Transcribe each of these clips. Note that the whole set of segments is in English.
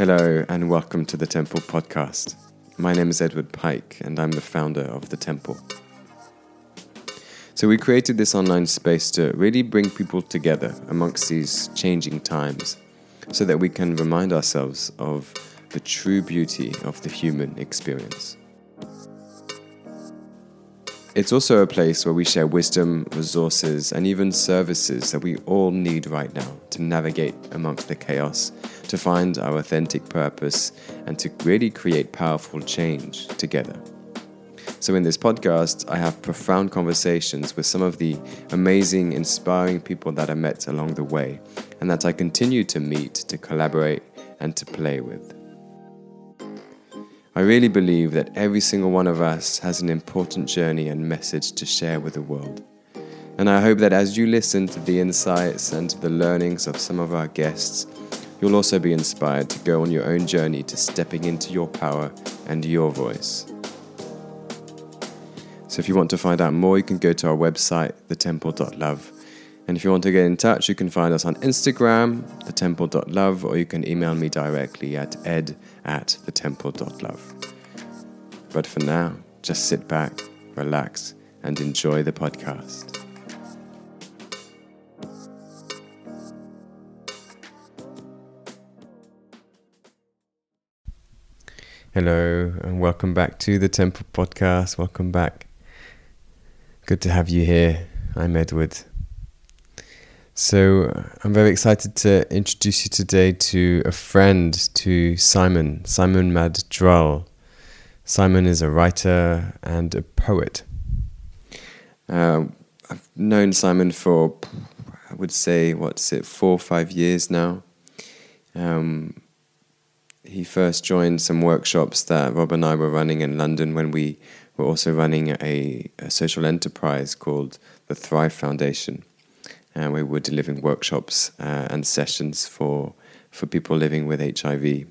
Hello, and welcome to the Temple Podcast. My name is Edward Pike, and I'm the founder of the Temple. So, we created this online space to really bring people together amongst these changing times so that we can remind ourselves of the true beauty of the human experience. It's also a place where we share wisdom, resources, and even services that we all need right now to navigate amongst the chaos, to find our authentic purpose, and to really create powerful change together. So, in this podcast, I have profound conversations with some of the amazing, inspiring people that I met along the way, and that I continue to meet, to collaborate, and to play with. I really believe that every single one of us has an important journey and message to share with the world. And I hope that as you listen to the insights and to the learnings of some of our guests, you'll also be inspired to go on your own journey to stepping into your power and your voice. So if you want to find out more, you can go to our website, thetemple.love. And if you want to get in touch, you can find us on Instagram, thetemple.love, or you can email me directly at ed at thetemple.love. But for now, just sit back, relax, and enjoy the podcast. Hello, and welcome back to the Temple Podcast. Welcome back. Good to have you here. I'm Edward. So, I'm very excited to introduce you today to a friend, to Simon, Simon Maddrell. Simon is a writer and a poet. Uh, I've known Simon for, I would say, what's it, four or five years now. Um, he first joined some workshops that Rob and I were running in London when we were also running a, a social enterprise called the Thrive Foundation and we were delivering workshops uh, and sessions for for people living with HIV.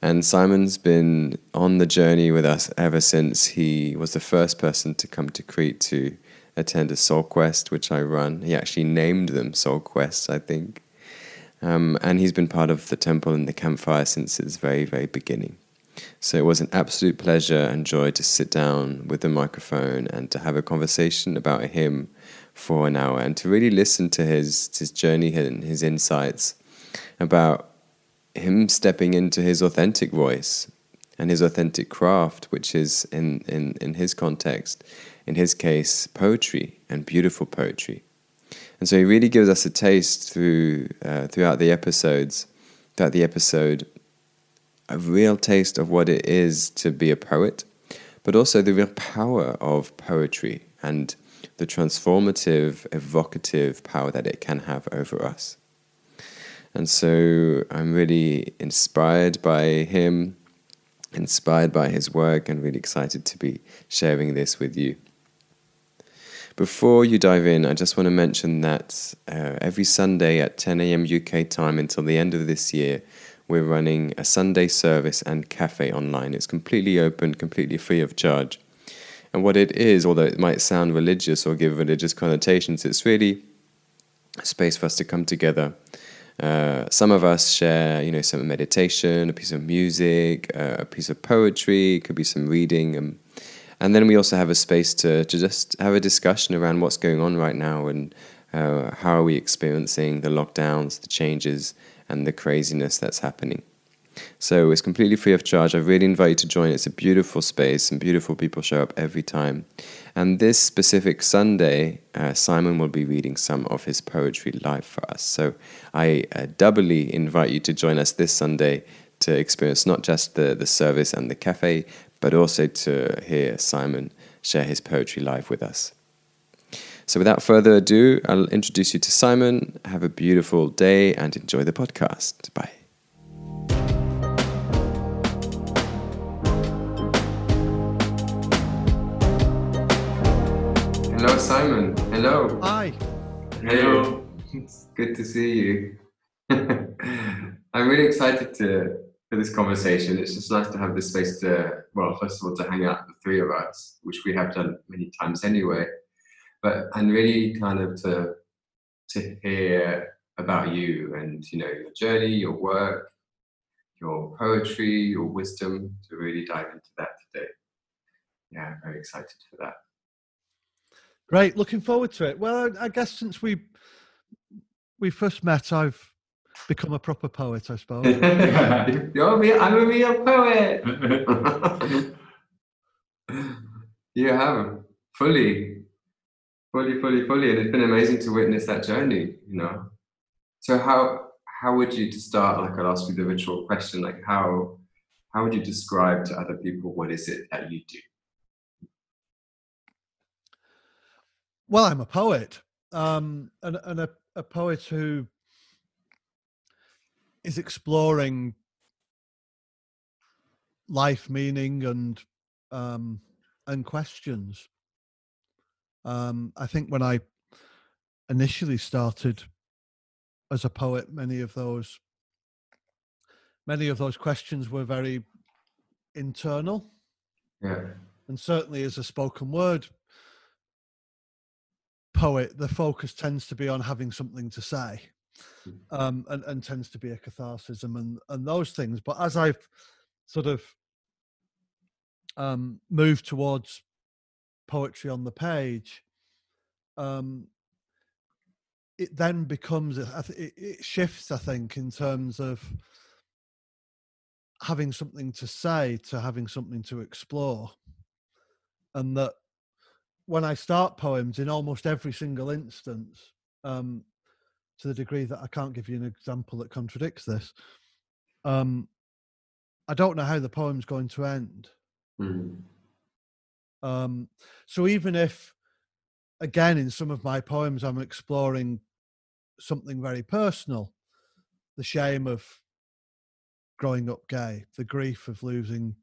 And Simon's been on the journey with us ever since he was the first person to come to Crete to attend a Soul Quest, which I run. He actually named them Soul Quests, I think. Um, and he's been part of the temple and the campfire since its very, very beginning. So it was an absolute pleasure and joy to sit down with the microphone and to have a conversation about him for an hour and to really listen to his his journey and his insights about him stepping into his authentic voice and his authentic craft, which is in, in, in his context, in his case, poetry and beautiful poetry. And so he really gives us a taste through uh, throughout the episodes, throughout the episode, a real taste of what it is to be a poet, but also the real power of poetry and the transformative, evocative power that it can have over us. And so I'm really inspired by him, inspired by his work, and really excited to be sharing this with you. Before you dive in, I just want to mention that uh, every Sunday at 10 a.m. UK time until the end of this year, we're running a Sunday service and cafe online. It's completely open, completely free of charge. And what it is, although it might sound religious or give religious connotations, it's really a space for us to come together. Uh, some of us share, you know, some meditation, a piece of music, uh, a piece of poetry, it could be some reading. Um, and then we also have a space to, to just have a discussion around what's going on right now and uh, how are we experiencing the lockdowns, the changes, and the craziness that's happening. So it's completely free of charge. I really invite you to join. It's a beautiful space and beautiful people show up every time. And this specific Sunday, uh, Simon will be reading some of his poetry live for us. So I uh, doubly invite you to join us this Sunday to experience not just the, the service and the cafe, but also to hear Simon share his poetry live with us. So without further ado, I'll introduce you to Simon. Have a beautiful day and enjoy the podcast. Bye. Hello, Simon. Hello. Hi. Hello. It's good to see you. I'm really excited to for this conversation. It's just nice to have this space to, well, first of all, to hang out the three of us, which we have done many times anyway. But and really kind of to to hear about you and you know your journey, your work, your poetry, your wisdom, to really dive into that today. Yeah, I'm very excited for that. Great, looking forward to it. Well, I guess since we we first met, I've become a proper poet, I suppose. You're me, I'm a real poet. you have fully, fully, fully, fully, and it's been amazing to witness that journey. You know. So how how would you to start? Like I'll ask you the ritual question. Like how how would you describe to other people what is it that you do? Well, I'm a poet, um, and, and a, a poet who is exploring life meaning and um, and questions. Um, I think when I initially started as a poet, many of those many of those questions were very internal. Yeah. And certainly as a spoken word poet, the focus tends to be on having something to say. Hmm. Um, and, and tends to be a catharsism and, and those things. But as I've sort of um, moved towards poetry on the page, um, it then becomes it, it shifts. I think in terms of having something to say to having something to explore, and that when I start poems, in almost every single instance, um, to the degree that I can't give you an example that contradicts this, um, I don't know how the poem's going to end. Mm. Um, so even if, again, in some of my poems, I'm exploring something very personal, the shame of growing up gay, the grief of losing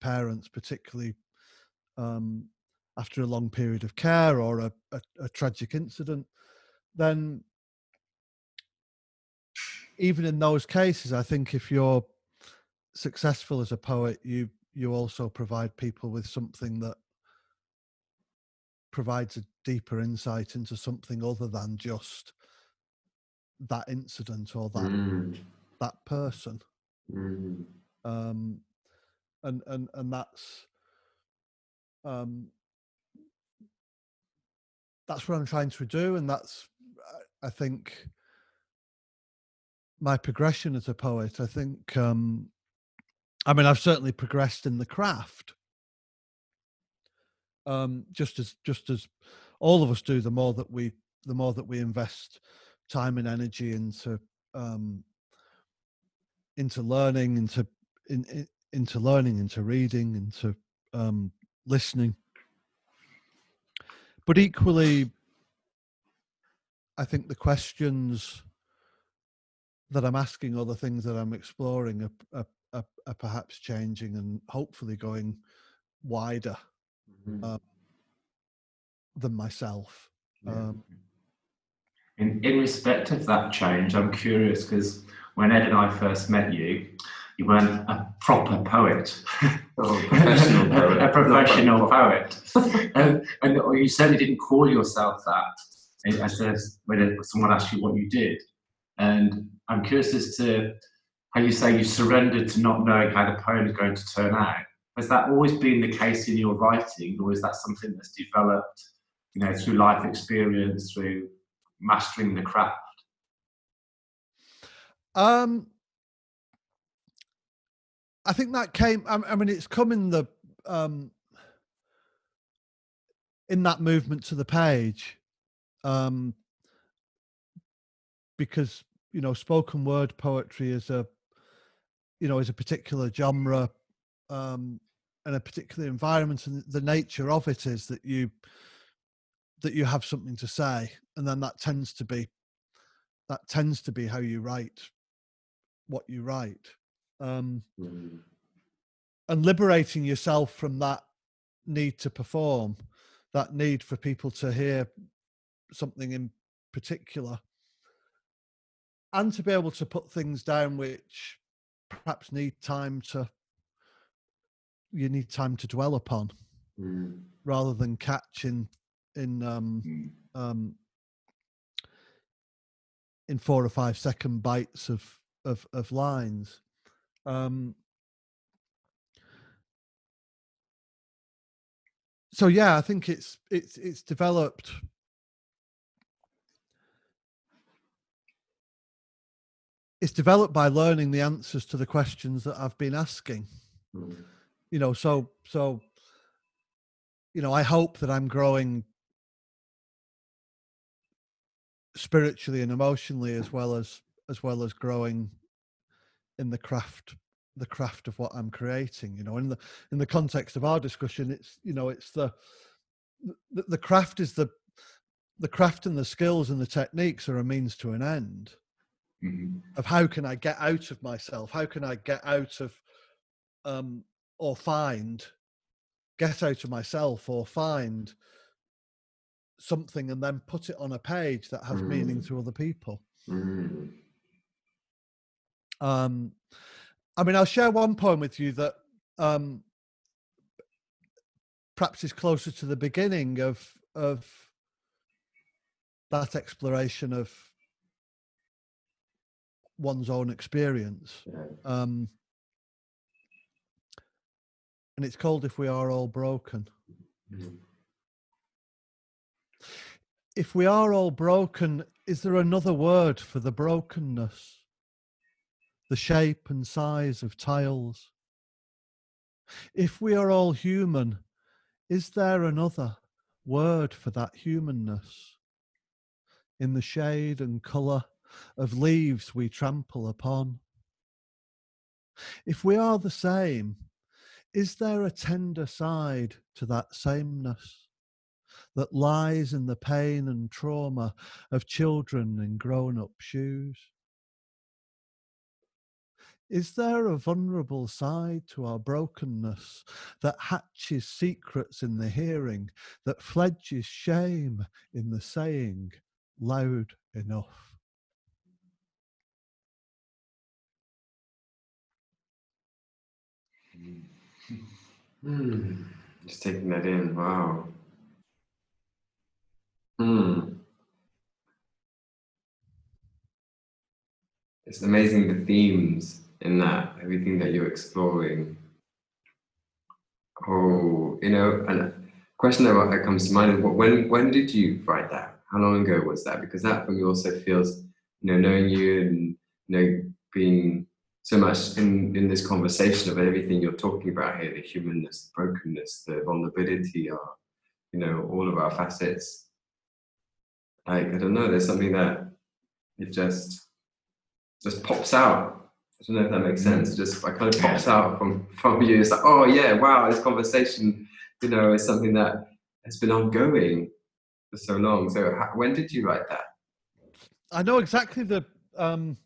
parents, particularly um, after a long period of care or a, a, a tragic incident, then even in those cases, I think if you're successful as a poet, you you also provide people with something that provides a deeper insight into something other than just that incident or that mm. that person. Mm. Um, and and and that's um, that's what I'm trying to do, and that's I think my progression as a poet. I think um, I mean I've certainly progressed in the craft. Um, just as just as all of us do, the more that we the more that we invest time and energy into um, into learning, into in, in, into learning, into reading, into um, listening but equally, I think the questions that I'm asking or the things that I'm exploring are, are, are perhaps changing and hopefully going wider mm-hmm. um, than myself. Yeah. Um, in, in respect of that change, I'm curious because when Ed and I first met you, you weren't a proper poet. Oh, professional poet. a professional poet. um, and you certainly didn't call yourself that. I said when someone asked you what you did. And I'm curious as to how you say you surrendered to not knowing how the poem is going to turn out. Has that always been the case in your writing, or is that something that's developed, you know, through life experience, through mastering the craft? Um, I think that came. I mean, it's come in the um, in that movement to the page, um, because you know, spoken word poetry is a you know is a particular genre um, and a particular environment, and the nature of it is that you that you have something to say, and then that tends to be that tends to be how you write what you write um, mm. and liberating yourself from that need to perform, that need for people to hear something in particular, and to be able to put things down which perhaps need time to you need time to dwell upon mm. rather than catch in in um, mm. um, in four or five second bites of of, of lines Um, so yeah, I think it's it's it's developed. It's developed by learning the answers to the questions that I've been asking. Mm. You know, so so you know, I hope that I'm growing spiritually and emotionally as well as as well as growing in the craft the craft of what i'm creating you know in the in the context of our discussion it's you know it's the the, the craft is the the craft and the skills and the techniques are a means to an end Mhm. of how can i get out of myself how can i get out of um or find get out of myself or find something and then put it on a page that has meaning Mm. to other people Mm. um i mean i'll share one poem with you that um perhaps is closer to the beginning of of that exploration of one's own experience. Um and it's called if we are all broken. Mm. if we are all broken is there another word for the brokenness? The shape and size of tiles? If we are all human is there another word for that humanness? In the shade and colour of leaves we trample upon if we are the same is there a tender side to that sameness that lies in the pain and trauma of children in grown up shoes? Is there a vulnerable side to our brokenness that hatches secrets in the hearing, that fledges shame in the saying loud enough? Hmm. Just taking that in. Wow. Hmm. It's amazing the themes in that, everything that you're exploring. Oh, you know, and a question that, comes to mind is when when did you write that? How long ago was that? Because that for me also feels, you know, knowing you and you know being so much in, in this conversation of everything you're talking about here, the humanness, the brokenness, the vulnerability are, you know, all of our facets. Like, I don't know, there's something that it just just pops out. I don't know if that makes sense. It just like kind of pops out from from you. It's like, oh yeah, wow, this conversation, you know, is something that has been ongoing for so long. So how, when did you write that? I know exactly the um,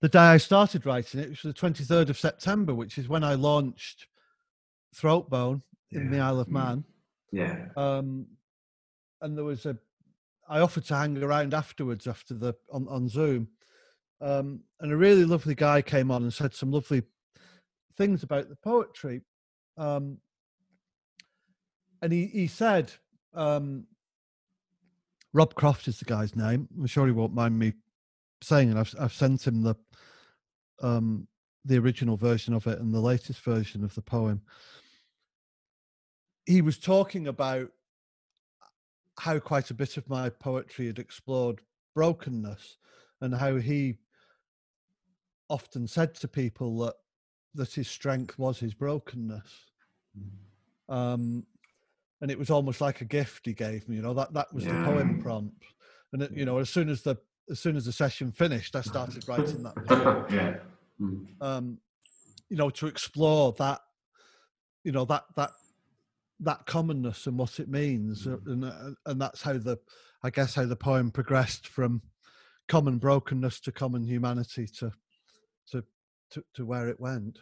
the day I started writing it, which was the 23rd of September, which is when I launched Throatbone in the Isle of Mm. Man. Yeah. Um, and there was a, I offered to hang around afterwards after the on, on Zoom, um, and a really lovely guy came on and said some lovely things about the poetry, um, and he he said, um, Rob Croft is the guy's name. I'm sure he won't mind me saying, and I've I've sent him the um, the original version of it and the latest version of the poem. He was talking about how quite a bit of my poetry had explored brokenness and how he often said to people that that his strength was his brokenness. Um and it was almost like a gift he gave me you know that that was the poem prompt. And it, you know as soon as the as soon as the session finished i started writing that yeah. Um you know to explore that you know that that that commonness and what it means uh, and uh, and that's how the i guess how the poem progressed from common brokenness to common humanity to to to, to where it went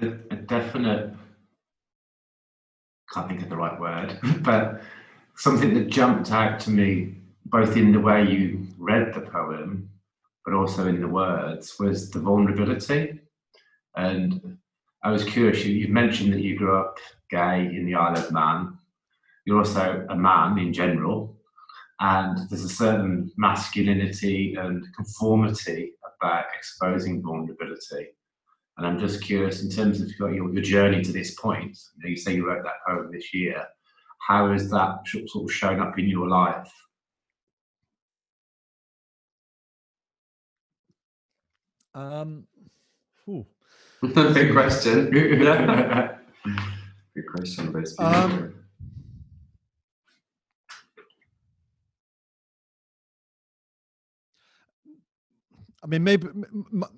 There's a, a definite can't think of the right word, but something that jumped out to me both in the way you read the poem, but also in the words, was the vulnerability. And I was curious, you, you mentioned that you grew up gay in the Isle of Man. You're also a man in general, and there's a certain masculinity and conformity about exposing vulnerability. And I'm just curious, in terms of your, your journey to this point, you, know, you say you wrote that poem this year, how has that sort of shown up in your life? Um, Big question. Big question, basically. Um, I mean, maybe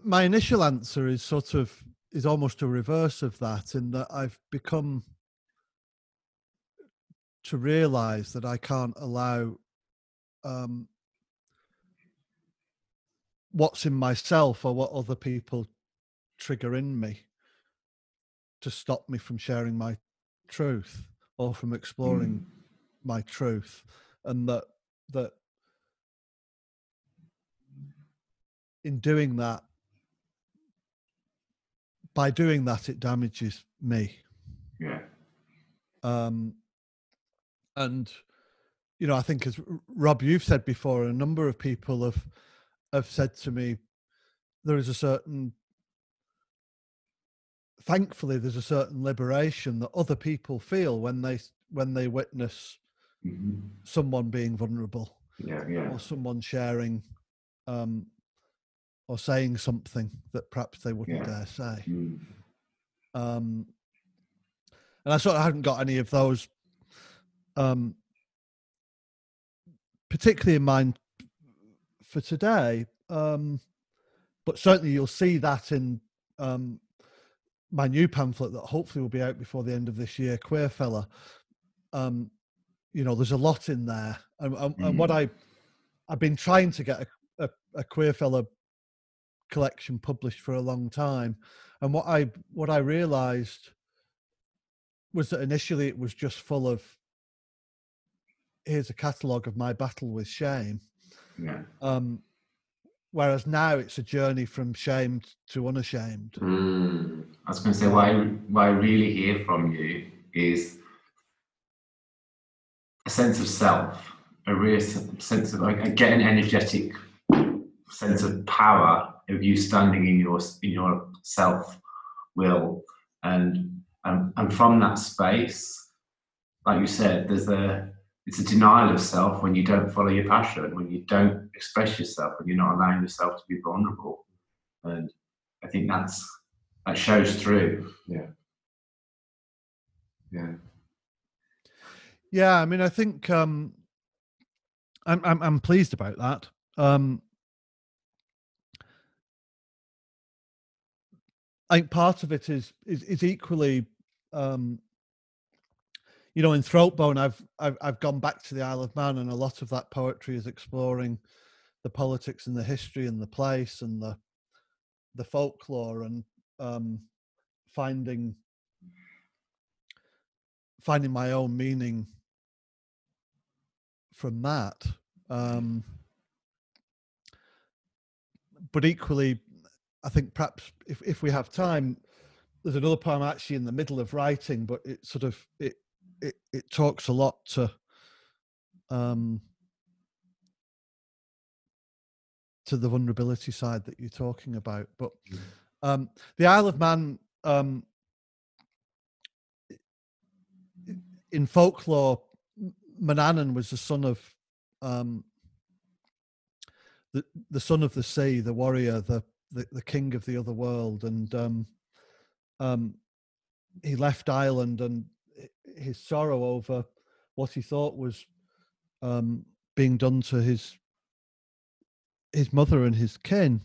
my initial answer is sort of is almost a reverse of that, in that I've become to realize that I can't allow um, what's in myself or what other people trigger in me to stop me from sharing my truth or from exploring mm. my truth and that that in doing that by doing that it damages me yeah um and you know i think as rob you've said before a number of people have have said to me there is a certain thankfully there's a certain liberation that other people feel when they when they witness mm-hmm. someone being vulnerable yeah, yeah. or someone sharing um, or saying something that perhaps they wouldn't yeah. dare say mm. um, and i sort of haven't got any of those um, particularly in mind for today um, but certainly you'll see that in um, my new pamphlet that hopefully will be out before the end of this year, Queer Fella. Um, you know, there's a lot in there, and, and, mm. and what I I've been trying to get a, a, a Queer Fella collection published for a long time, and what I what I realised was that initially it was just full of here's a catalogue of my battle with shame. Yeah. Um, whereas now it's a journey from shamed to unashamed. Mm. I was going to say, what I, what I really hear from you is a sense of self, a real sense of, like, get an energetic sense of power of you standing in your in your self will, and and, and from that space, like you said, there's a it's a denial of self when you don't follow your passion, when you don't express yourself, when you're not allowing yourself to be vulnerable. And I think that's that shows through. Yeah. Yeah. Yeah, I mean, I think um, I'm, I'm I'm pleased about that. Um, I think part of it is is, is equally um, you know, in Throatbone, I've, I've I've gone back to the Isle of Man, and a lot of that poetry is exploring the politics and the history and the place and the the folklore and um, finding finding my own meaning from that. Um, but equally, I think perhaps if, if we have time, there's another poem actually in the middle of writing, but it sort of it it, it talks a lot to um, to the vulnerability side that you're talking about. But mm. um, the Isle of Man um, in folklore, Manannan was the son of um, the the son of the sea, the warrior, the the, the king of the other world, and um, um, he left Ireland and his sorrow over what he thought was um, being done to his his mother and his kin,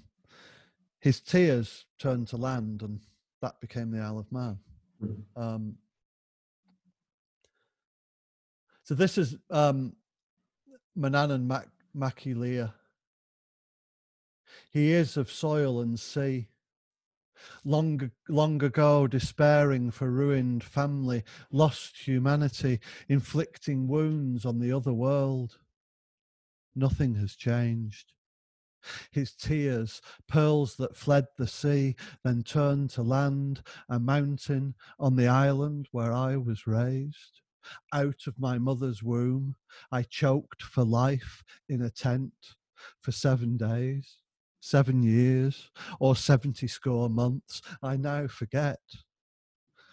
his tears turned to land, and that became the Isle of Man. Mm-hmm. Um, so this is um, Manannan Mac- Mac- He is of soil and sea, long long ago despairing for ruined family lost humanity inflicting wounds on the other world. Nothing has changed. His tears, pearls that fled the sea, then turned to land, a mountain on the island where I was raised. Out of my mother's womb, I choked for life in a tent for seven days seven years, or seventy score months, I now forget.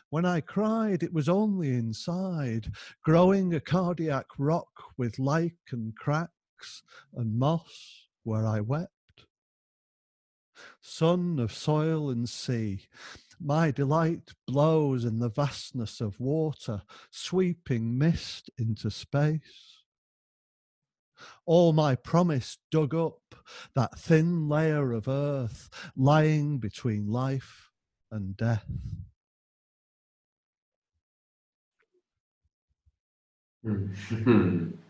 When I cried, it was only inside, growing a cardiac rock with lichen cracks and moss where I wept. Son of soil and sea, my delight blows in the vastness of water, sweeping mist into space. All my promise dug up, that thin layer of earth lying between life and death. Hmm.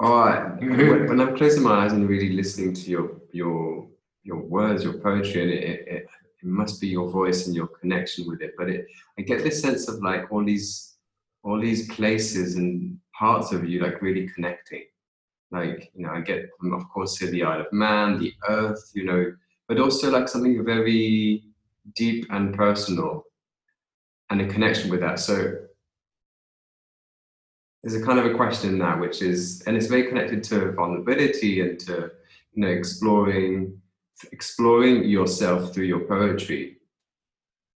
All right. When, I'm closing my eyes and really listening to your your your words, your poetry, and it, it, it, must be your voice and your connection with it. But it, I get this sense of like all these all these places and parts of you like really connecting. Like you know, I get um, of course here the Isle of Man, the Earth, you know, but also like something very deep and personal, and a connection with that. So there's a kind of a question now, which is, and it's very connected to vulnerability and to, you know, exploring, exploring yourself through your poetry.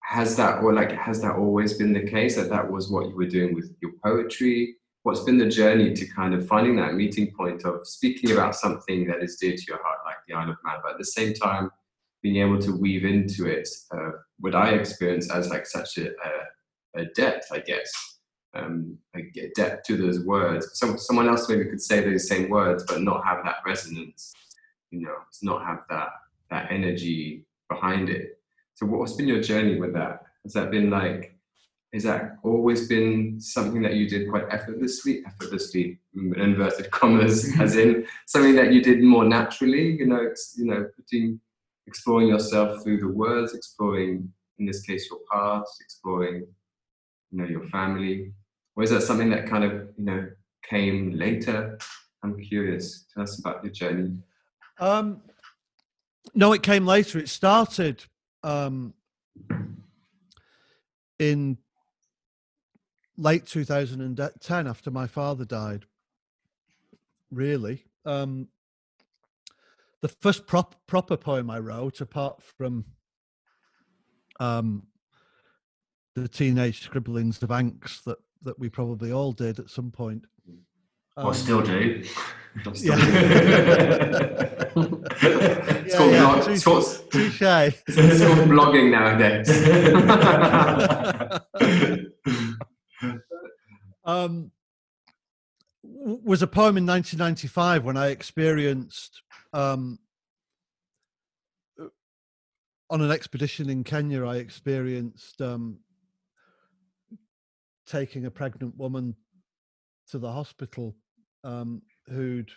Has that, or like, has that always been the case that that was what you were doing with your poetry? What's been the journey to kind of finding that meeting point of speaking about something that is dear to your heart, like the Isle of Man, but at the same time being able to weave into it uh, what I experience as like such a, a, a depth, I guess, um, like depth to those words. Some, someone else maybe could say those same words, but not have that resonance. You know, not have that that energy behind it. So, what's been your journey with that? Has that been like? Has that always been something that you did quite effortlessly? Effortlessly, inverted commas, as in something that you did more naturally. You know, you know, putting, exploring yourself through the words, exploring, in this case, your past, exploring, you know, your family or is that something that kind of you know came later? I'm curious. Tell us about your journey. Um, no, it came later. It started um, in late 2010 after my father died. Really, um, the first prop, proper poem I wrote, apart from um, the teenage scribblings of angst that that we probably all did at some point. Um, still do. yeah. it's called yeah, blog, it's called, It's called blogging nowadays. um, was a poem in 1995 when I experienced um, on an expedition in Kenya. I experienced um, taking a pregnant woman to the hospital um, who'd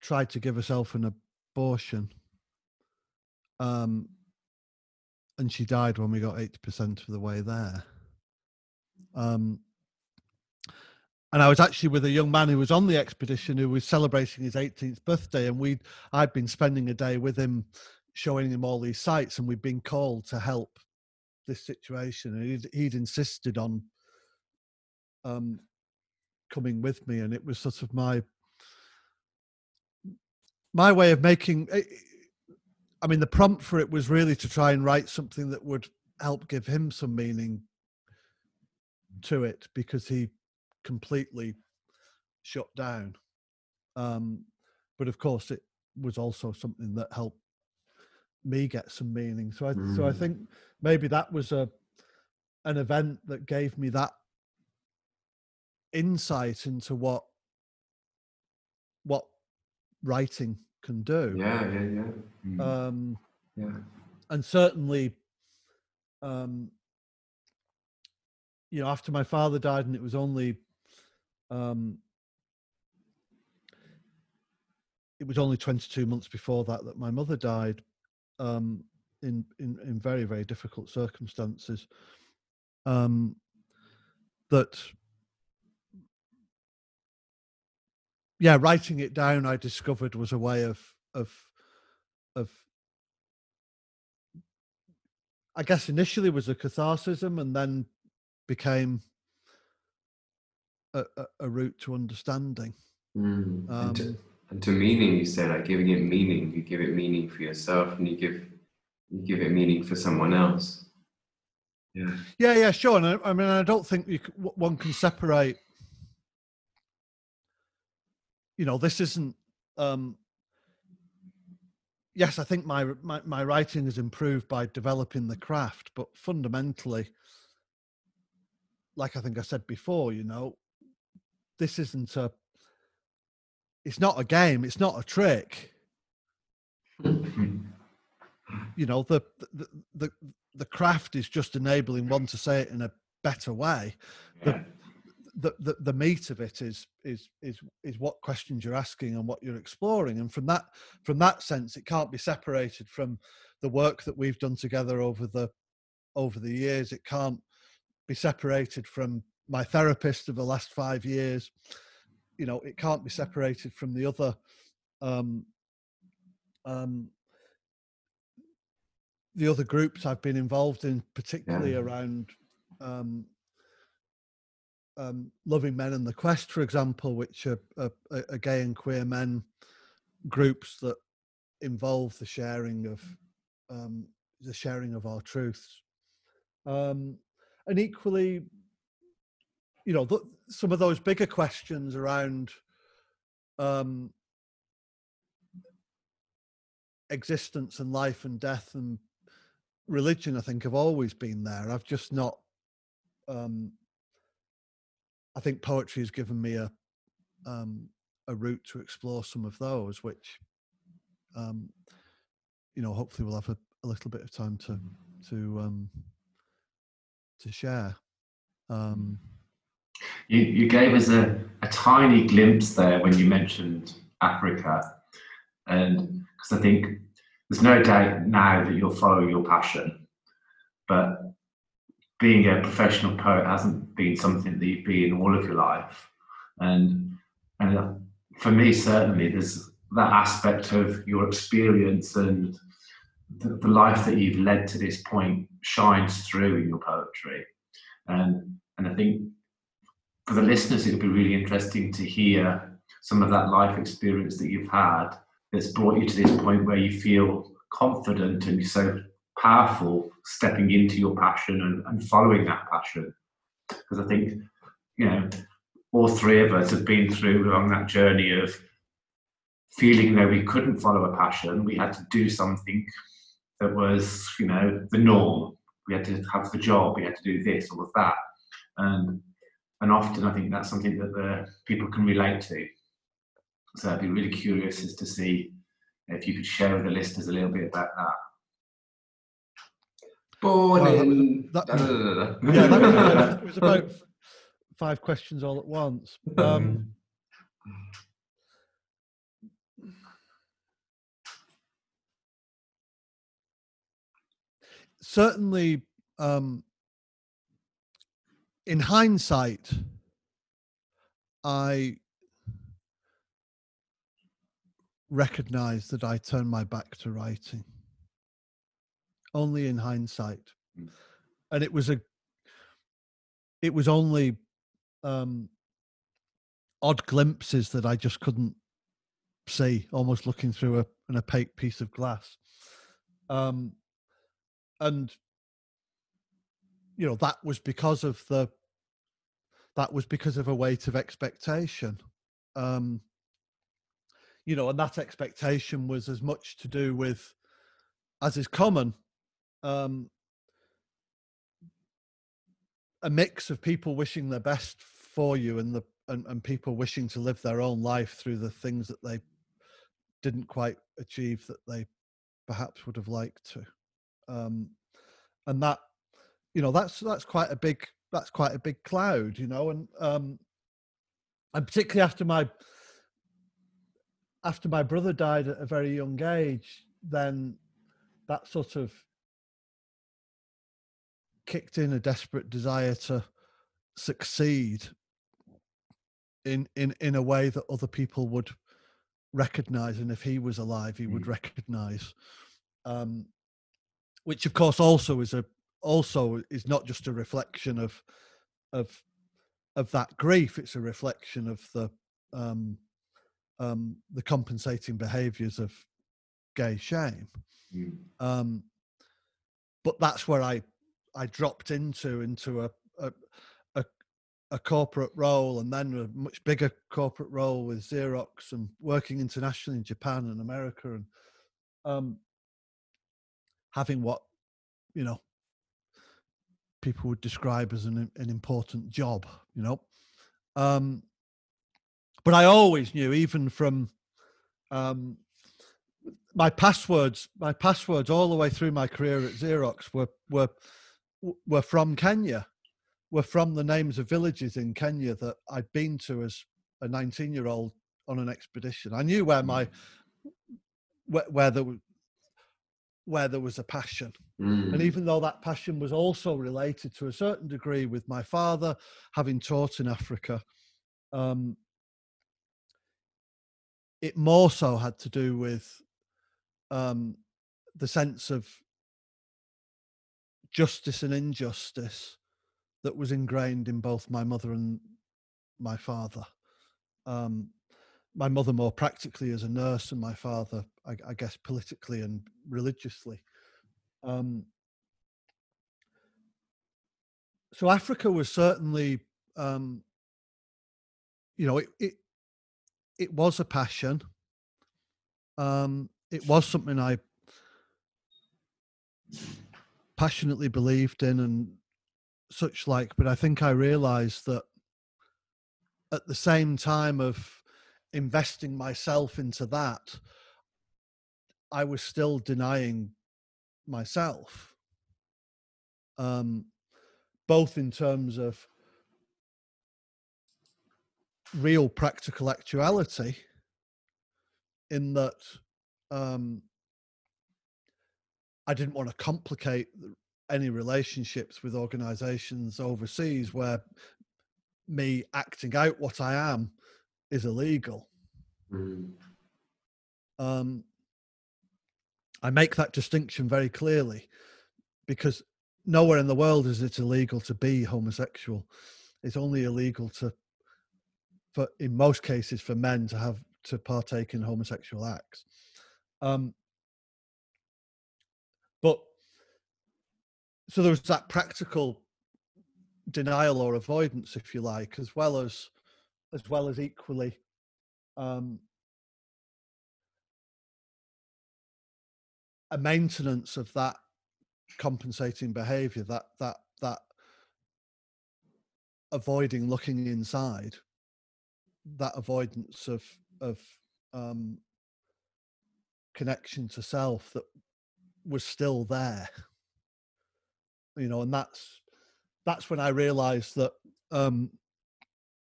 tried to give herself an abortion. Um, and she died when we got 80% of the way there. Um, and I was actually with a young man who was on the expedition who was celebrating his 18th birthday, and we I'd been spending a day with him, showing him all these sites, and we'd been called to help this situation. And he'd, he'd insisted on um, coming with me, and it was sort of my my way of making. Eh, I mean, the prompt for it was really to try and write something that would help give him some meaning to it because he completely shut down. Um, but of course, it was also something that helped me get some meaning. So I mm. so I mm. think maybe that was a an event that gave me that insight into what what writing can do. Yeah, yeah, yeah. Mm. Um, yeah. And certainly, um, you know, after my father died, and it was only, um, it was only 22 months before that that my mother died, um, in in in very very difficult circumstances. Um, that yeah, writing it down, I discovered was a way of of of. I guess initially was a catharsism, and then became a, a, route to understanding. Mm. Um, and to meaning, you say like giving it meaning. You give it meaning for yourself, and you give you give it meaning for someone else. Yeah. Yeah, yeah, sure. And I, I mean, I don't think you, one can separate. You know, this isn't. Um, yes, I think my, my my writing has improved by developing the craft, but fundamentally, like I think I said before, you know, this isn't a. It's not a game. It's not a trick. you know, the the the the craft is just enabling one to say it in a better way. The, the, the, the meat of it is is is is what questions you're asking and what you're exploring and from that from that sense it can't be separated from the work that we've done together over the over the years it can't be separated from my therapist of the last five years you know it can't be separated from the other um um the other groups I've been involved in, particularly yeah. around um, um, Loving Men and the Quest, for example, which are, are, are, gay and queer men groups that involve the sharing of um, the sharing of our truths, um, and equally, you know, some of those bigger questions around um, existence and life and death and religion, I think, have always been there. I've just not. Um, I think poetry has given me a um, a route to explore some of those, which, um, you know, hopefully we'll have a, a little bit of time to to um, to share. Um, you you gave us a, a tiny glimpse there when you mentioned Africa, and because I think there's no doubt now that you'll follow your passion, but being a professional poet hasn't been something that you've been all of your life. And, and uh, for me, certainly, there's that aspect of your experience and the, the life that you've led to this point shines through in your poetry. And, and I think for the listeners, it would be really interesting to hear some of that life experience that you've had that's brought you to this point where you feel confident and so powerful stepping into your passion and, and following that passion. Because I think, you know, all three of us have been through along that journey of feeling that we couldn't follow a passion. We had to do something that was, you know, the norm. We had to have the job. We had to do this, all of that. And and often I think that's something that the people can relate to. So I'd be really curious as to see if you could share with the listeners a little bit about that. Born well, in. That, that, yeah, that was, it was about five questions all at once. Um, certainly, um, in hindsight, I recognized that I turned my back to writing. Only in hindsight. Mm. And it was a it was only um odd glimpses that I just couldn't see, almost looking through a, an opaque piece of glass. Um and you know, that was because of the that was because of a weight of expectation. Um you know, and that expectation was as much to do with, as is common, um, a mix of people wishing their best for you and the and, and people wishing to live their own life through the things that they didn't quite achieve that they perhaps would have liked to um, and that you know that's that's quite a big that's quite a big cloud you know and um and particularly after my after my brother died at a very young age, then that sort of kicked in a desperate desire to succeed in in in a way that other people would recognize and if he was alive he would mm. recognize um which of course also is a also is not just a reflection of of of that grief it's a reflection of the um um, the compensating behaviours of gay shame. Mm. Um, but that's where I I dropped into into a, a a a corporate role and then a much bigger corporate role with Xerox and working internationally in Japan and America and um, having what you know people would describe as an an important job, you know. Um, but I always knew, even from um, my passwords, my passwords all the way through my career at Xerox were were were from Kenya, were from the names of villages in Kenya that I'd been to as a 19 year old on an expedition. I knew where my where, where there was where there was a passion. Mm. And even though that passion was also related to a certain degree with my father, having taught in Africa, um, it more so had to do with um, the sense of justice and injustice that was ingrained in both my mother and my father. Um, my mother more practically as a nurse, and my father, I, I guess, politically and religiously. Um, so Africa was certainly, um, you know, it, it it was a passion. Um, it was something I passionately believed in and such like, but I think I realized that at the same time of investing myself into that, I was still denying myself. Um, both in terms of real practical actuality, in that um, I didn't want to complicate any relationships with organizations overseas where me acting out what I am is illegal. Mm. Um, I make that distinction very clearly because nowhere in the world is it illegal to be homosexual. It's only illegal to, for in most cases, for men to have to partake in homosexual acts. Um, but so there was that practical denial or avoidance, if you like, as well as as well as equally um, a maintenance of that compensating behavior that that that avoiding looking inside that avoidance of of um connection to self that was still there. You know and that's that's when i realized that um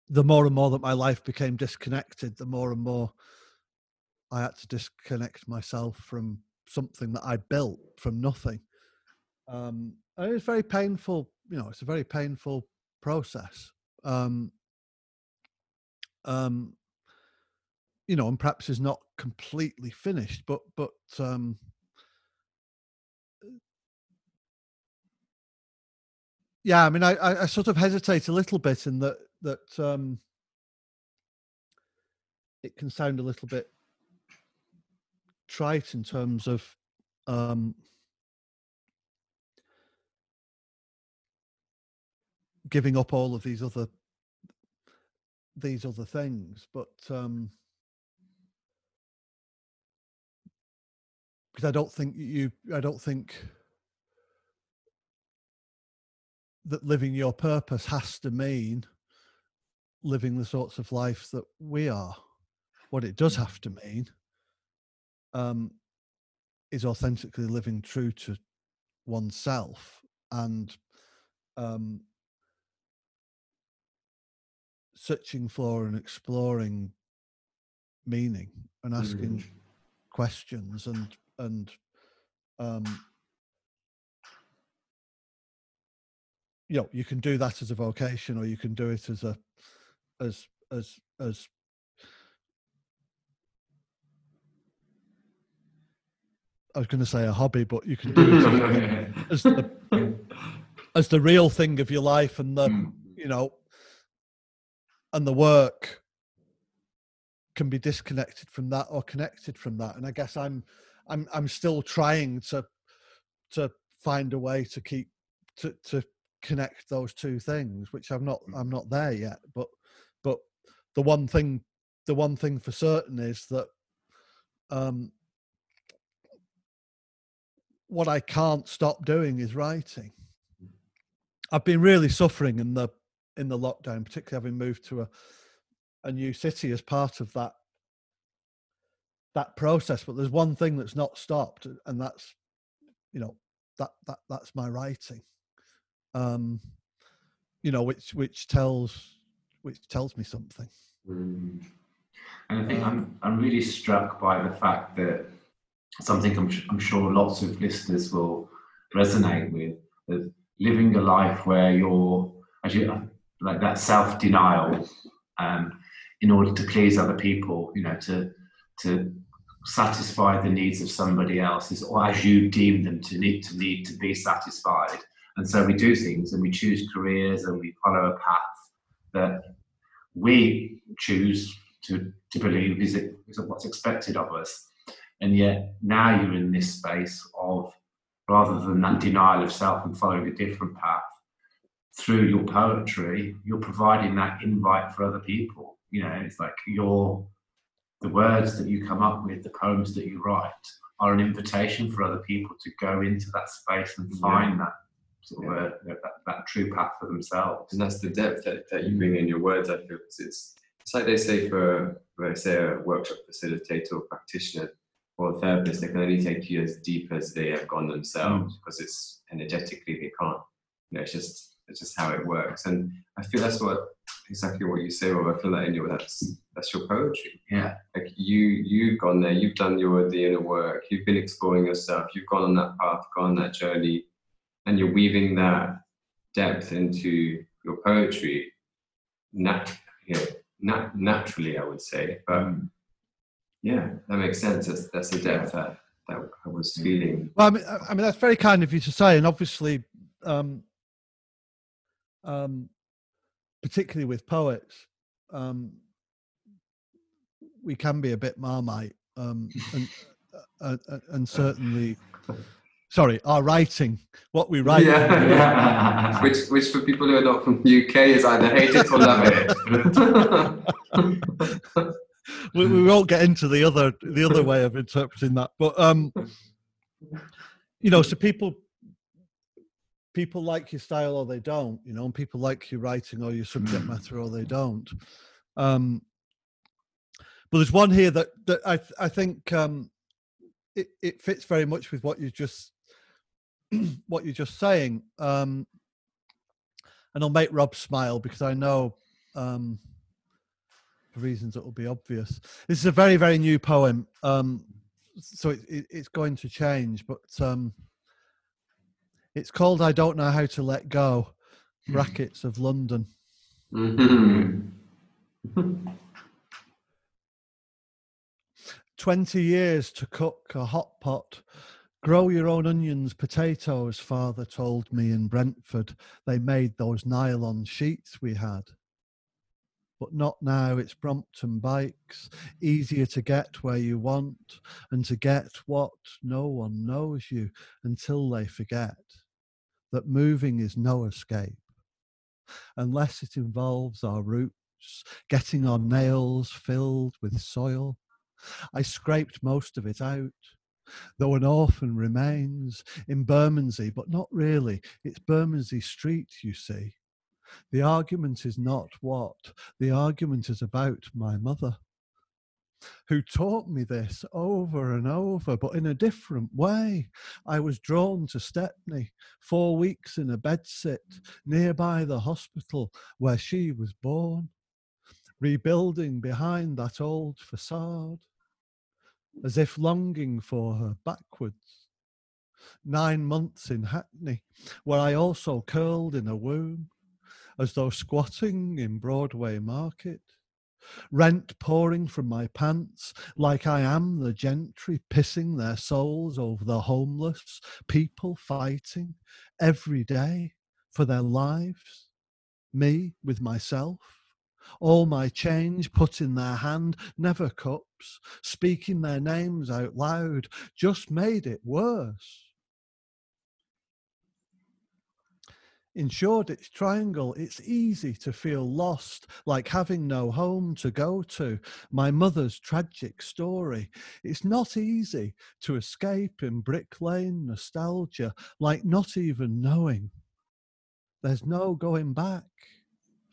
the more and more that my life became disconnected the more and more i had to disconnect myself from something that i built from nothing. Um and it's very painful you know it's a very painful process. Um um you know and perhaps is not completely finished but but um yeah i mean I i sort of hesitate a little bit in that that um it can sound a little bit trite in terms of um giving up all of these other these other things but um because i don't think you i don't think that living your purpose has to mean living the sorts of life that we are what it does have to mean um is authentically living true to oneself and um searching for and exploring meaning and asking Mm. questions and and um you know you can do that as a vocation or you can do it as a as as as I was going to say a hobby, but you can do it as, the as the real thing of your life and the Mm. you know and the work can be disconnected from that or connected from that and i guess i'm i'm i'm still trying to to find a way to keep to to connect those two things which i'm not i'm not there yet but the one thing the one thing for certain is that um what i can't stop doing is writing. I've been really suffering in the in the lockdown particularly having moved to a a new city as part of that that process but there's one thing that's not stopped and that's you know that that that's my writing. Um you know which which tells which tells me something mm. and i think i'm i'm really struck by the fact that something i'm, I'm sure lots of listeners will resonate with that living a life where you're as you like that self-denial um, in order to please other people, you know, to to satisfy the needs of somebody else, or as you deem them to need to need to be satisfied. And so we do things and we choose careers and we follow a path that we choose to, to believe is, it, is what's expected of us. And yet now you're in this space of rather than that denial of self and following a different path, through your poetry, you're providing that invite for other people you know it's like your the words that you come up with the poems that you write are an invitation for other people to go into that space and find yeah. that sort of a, that, that, true path for themselves and that's the depth that, that you bring in your words i feel it's it's like they say for let's say a workshop facilitator or practitioner or therapist they can only take you as deep as they have gone themselves mm. because it's energetically they can't you know it's just it's just how it works. And I feel that's what exactly what you say, Rob. I feel that in your that's that's your poetry. Yeah. Like you you've gone there, you've done your the inner work, you've been exploring yourself, you've gone on that path, gone on that journey, and you're weaving that depth into your poetry nat you know, nat- naturally I would say. But mm. yeah, that makes sense. That's that's the depth that that I was feeling. Well, I mean, I mean that's very kind of you to say, and obviously, um, um, particularly with poets, um, we can be a bit marmite, um, and, uh, uh, and certainly, sorry, our writing, what we write, yeah, yeah. which which for people who are not from the UK is either hate it or love it. we, we won't get into the other the other way of interpreting that, but um, you know, so people people like your style or they don't, you know, and people like your writing or your subject mm. matter or they don't. Um, but there's one here that that I I think um, it it fits very much with what you just what you're just saying, um, and I'll make Rob smile because I know um, for reasons that will be obvious. This is a very very new poem, um, so it, it, it's going to change, but. Um, it's called I Don't Know How to Let Go, brackets of London. Mm-hmm. 20 years to cook a hot pot. Grow your own onions, potatoes, father told me in Brentford. They made those nylon sheets we had. But not now, it's Brompton bikes, easier to get where you want, and to get what no one knows you until they forget that moving is no escape unless it involves our roots, getting our nails filled with soil. I scraped most of it out, though an orphan remains in Bermondsey, but not really. It's Bermondsey Street, you see. The argument is not what, the argument is about my mother who taught me this over and over, but in a different way. I was drawn to Stepney, four weeks in a bedsit nearby the hospital where she was born, rebuilding behind that old facade, as if longing for her backwards. Nine months in Hackney, where I also curled in a womb, as though squatting in Broadway Market. Rent pouring from my pants, like I am the gentry pissing their souls over the homeless, people fighting every day for their lives, me with myself, All my change put in their hand, never cups, speaking their names out loud, just made it worse. In Shoreditch Triangle, it's easy to feel lost, like having no home to go to. My mother's tragic story. It's not easy to escape in Brick Lane nostalgia, like not even knowing. There's no going back,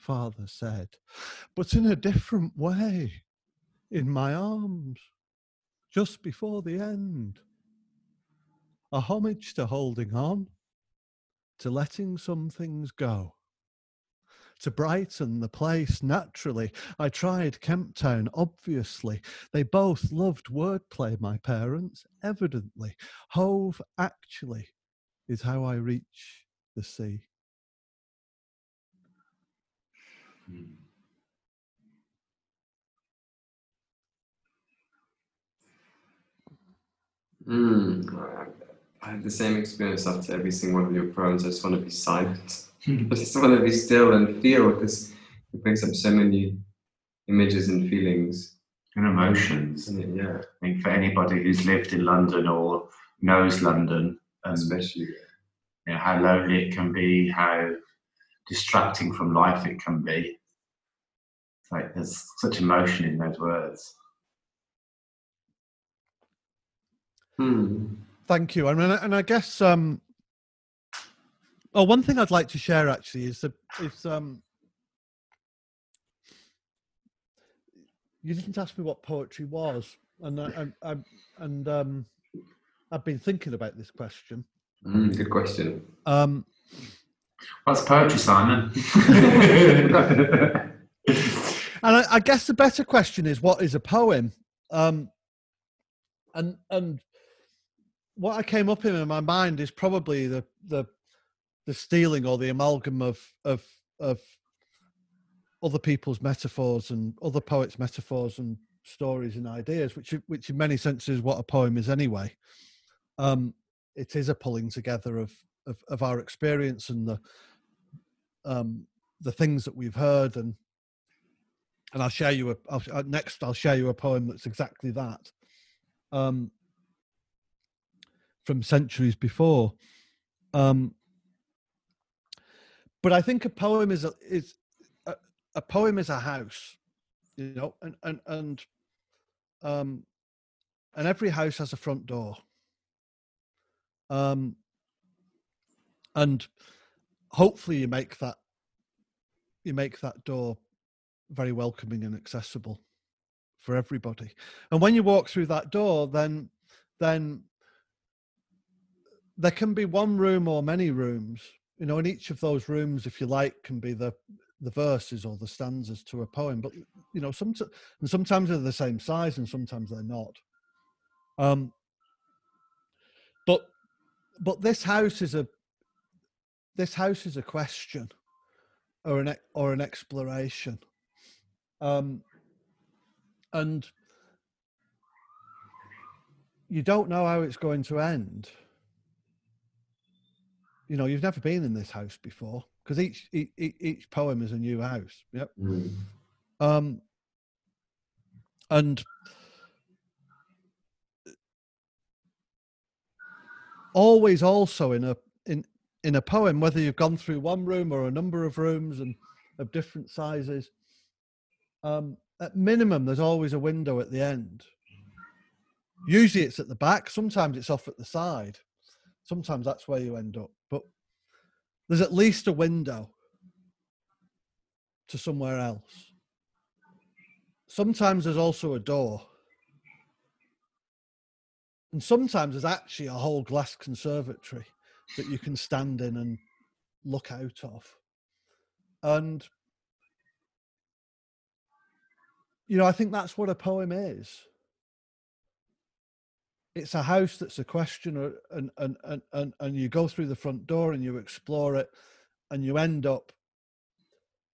father said, but in a different way, in my arms, just before the end. A homage to holding on to letting some things go. To brighten the place naturally, I tried Kemptown, obviously. They both loved wordplay, my parents, evidently. Hove, actually, is how I reach the sea. Mm. I have the same experience after every single one of your poems. I just want to be silent. I just want to be still and feel because it brings up so many images and feelings and emotions. And yeah, I mean, for anybody who's lived in London or knows London, um, especially. You know, how lonely it can be, how distracting from life it can be. It's like there's such emotion in those words. Hmm. Thank you. I mean, and I guess um, oh, one thing I'd like to share actually is that is um, you didn't ask me what poetry was, and I, I, I and um, I've been thinking about this question. Mm, good question. Um, What's poetry, Simon? and I, I, guess the better question is, what is a poem? Um, and and what I came up in in my mind is probably the the the stealing or the amalgam of of of other people's metaphors and other poets' metaphors and stories and ideas, which which in many senses what a poem is anyway. Um, it is a pulling together of, of of, our experience and the um, the things that we've heard and and I'll share you a I'll, uh, next I'll share you a poem that's exactly that. Um, from centuries before. Um, but I think a poem is a, is a, a poem is a house, you know, and and and um, and every house has a front door. Um, and hopefully you make that you make that door very welcoming and accessible for everybody. And when you walk through that door, then then there can be one room or many rooms you know in each of those rooms if you like can be the the verses or the stanzas to a poem but you know some and sometimes they're the same size and sometimes they're not um but but this house is a this house is a question or an or an exploration um and you don't know how it's going to end. You know you've never been in this house before because each, each, each poem is a new house. Yep. Mm. um and always also in a in in a poem whether you've gone through one room or a number of rooms and of different sizes um at minimum there's always a window at the end usually it's at the back sometimes it's off at the side sometimes that's where you end up But there's at least a window to somewhere else. Sometimes there's also a door. And sometimes there's actually a whole glass conservatory that you can stand in and look out of. And, you know, I think that's what a poem is it's a house that's a question and, and and and and you go through the front door and you explore it and you end up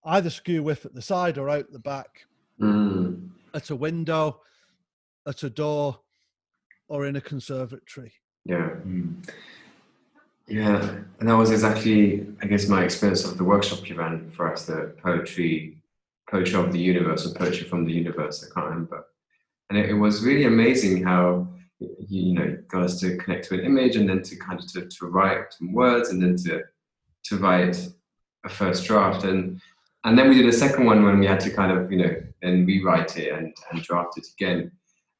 either skew with at the side or out the back mm. at a window at a door or in a conservatory yeah mm. yeah and that was exactly i guess my experience of the workshop you ran for us the poetry poetry of the universe or poetry from the universe. I can't remember. And it, it was really amazing how you know got us to connect to an image and then to kind of to, to write some words and then to to write a first draft and and then we did a second one when we had to kind of you know then rewrite it and, and draft it again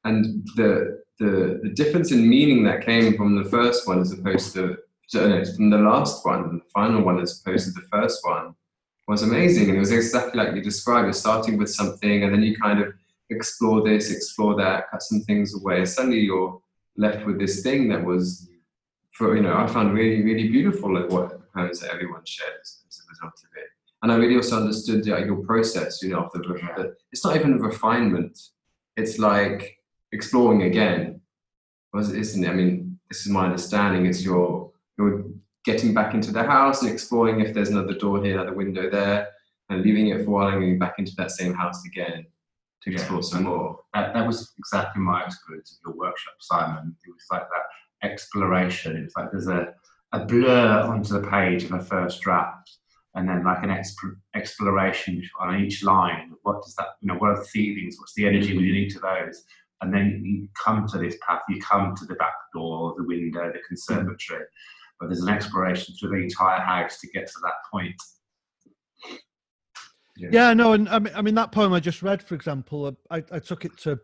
and the the the difference in meaning that came from the first one as opposed to no, from the last one the final one as opposed to the first one was amazing and it was exactly like you described it starting with something and then you kind of explore this explore that cut some things away suddenly you're left with this thing that was for you know i found really really beautiful at what the poems that everyone shared as, as a result of it and I really also understood uh, your process. You know, the, the, it's not even refinement; it's like exploring again, Was isn't it? I mean, this is my understanding. It's your you're getting back into the house and exploring if there's another door here, another window there, and leaving it for a while and going back into that same house again to explore some more. That, that was exactly my experience of your workshop, Simon. It was like that exploration. It's like there's a, a blur onto the page of a first draft and then like an exp- exploration on each line. What does that, you know, what are the feelings? What's the energy within each of those? And then you come to this path, you come to the back door, the window, the conservatory. But there's an exploration through the entire house to get to that point. Yeah, yeah no, and I mean, I mean that poem I just read, for example, uh, I, I took it to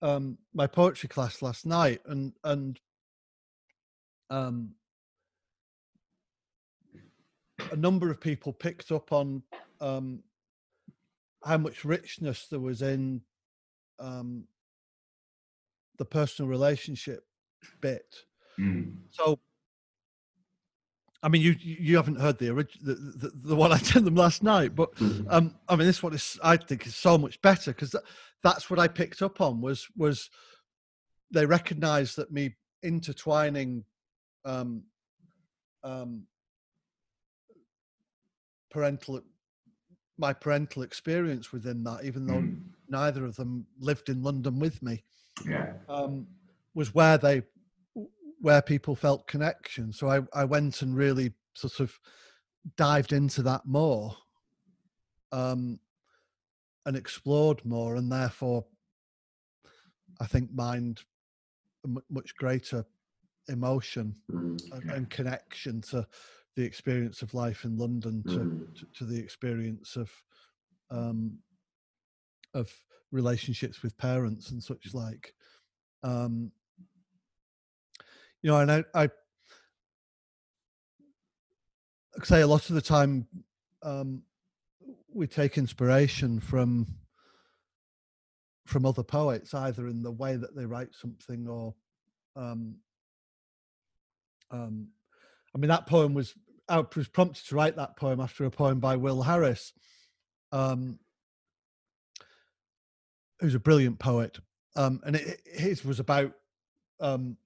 um, my poetry class last night, and and um, a number of people picked up on um, how much richness there was in um, the personal relationship bit. Mm. So, I mean, you you haven't heard the original the, the, the, one I sent them last night, but mm. um, I mean, this one is I think is so much better because that, that's what I picked up on was was they recognised that me intertwining um, um, parental my parental experience within that, even though mm. neither of them lived in London with me, yeah, um, was where they where people felt connection. So I I went and really sort of dived into that more, um, and explored more, and therefore I think mined a much greater emotion mm. and, and connection to the experience of life in London to, mm. to, to, the experience of um, of relationships with parents and such like. Um, you know, and I, I say a lot of the time um, we take inspiration from from other poets, either in the way that they write something or um, um, I mean, that poem was I was prompted to write that poem after a poem by Will Harris, um, who's a brilliant poet, um, and it, his was about um,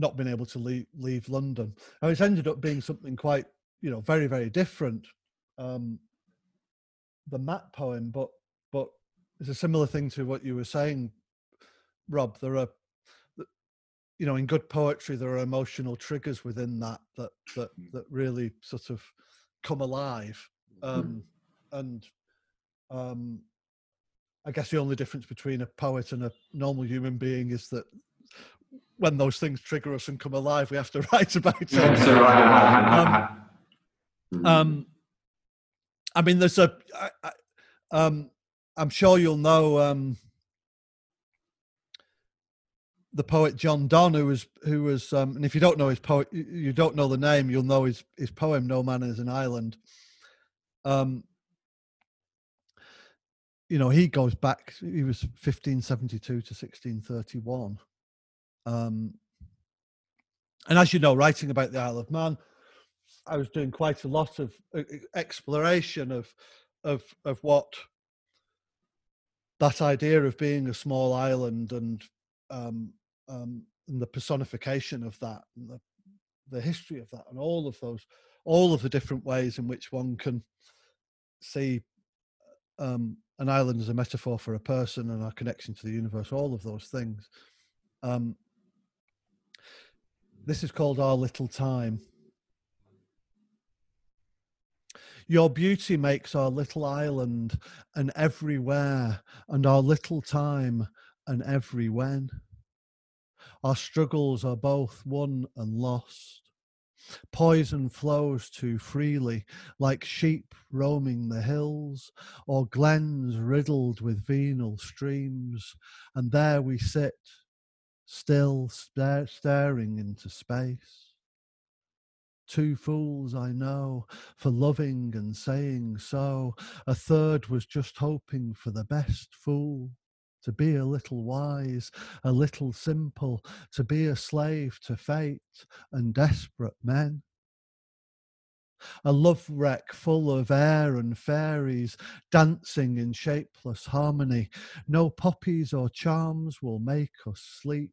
not being able to leave, leave London. And it's ended up being something quite, you know, very very different um, than that poem, but but it's a similar thing to what you were saying, Rob. There are you know in good poetry there are emotional triggers within that that that mm. that really sort of come alive mm-hmm. um and um i guess the only difference between a poet and a normal human being is that when those things trigger us and come alive we have to write about it um, mm. um i mean there's a I, I, um i'm sure you'll know um the poet John Donne, who was who was, um, and if you don't know his poet, you don't know the name, you'll know his his poem "No Man Is an Island." Um, you know, he goes back. He was 1572 to 1631. Um, and as you know, writing about the Isle of Man, I was doing quite a lot of exploration of of of what that idea of being a small island and um, um, and the personification of that and the, the history of that and all of those all of the different ways in which one can see um, an island as a metaphor for a person and our connection to the universe all of those things. Um, this is called our little time Your beauty makes our little island and everywhere, and our little time and every when. Our struggles are both won and lost. Poison flows too freely, like sheep roaming the hills, or glens riddled with venal streams, and there we sit, still staring into space. Two fools I know for loving and saying so, a third was just hoping for the best fool to be a little wise, a little simple, to be a slave to fate and desperate men. A love wreck full of air and fairies dancing in shapeless harmony. No poppies or charms will make us sleep,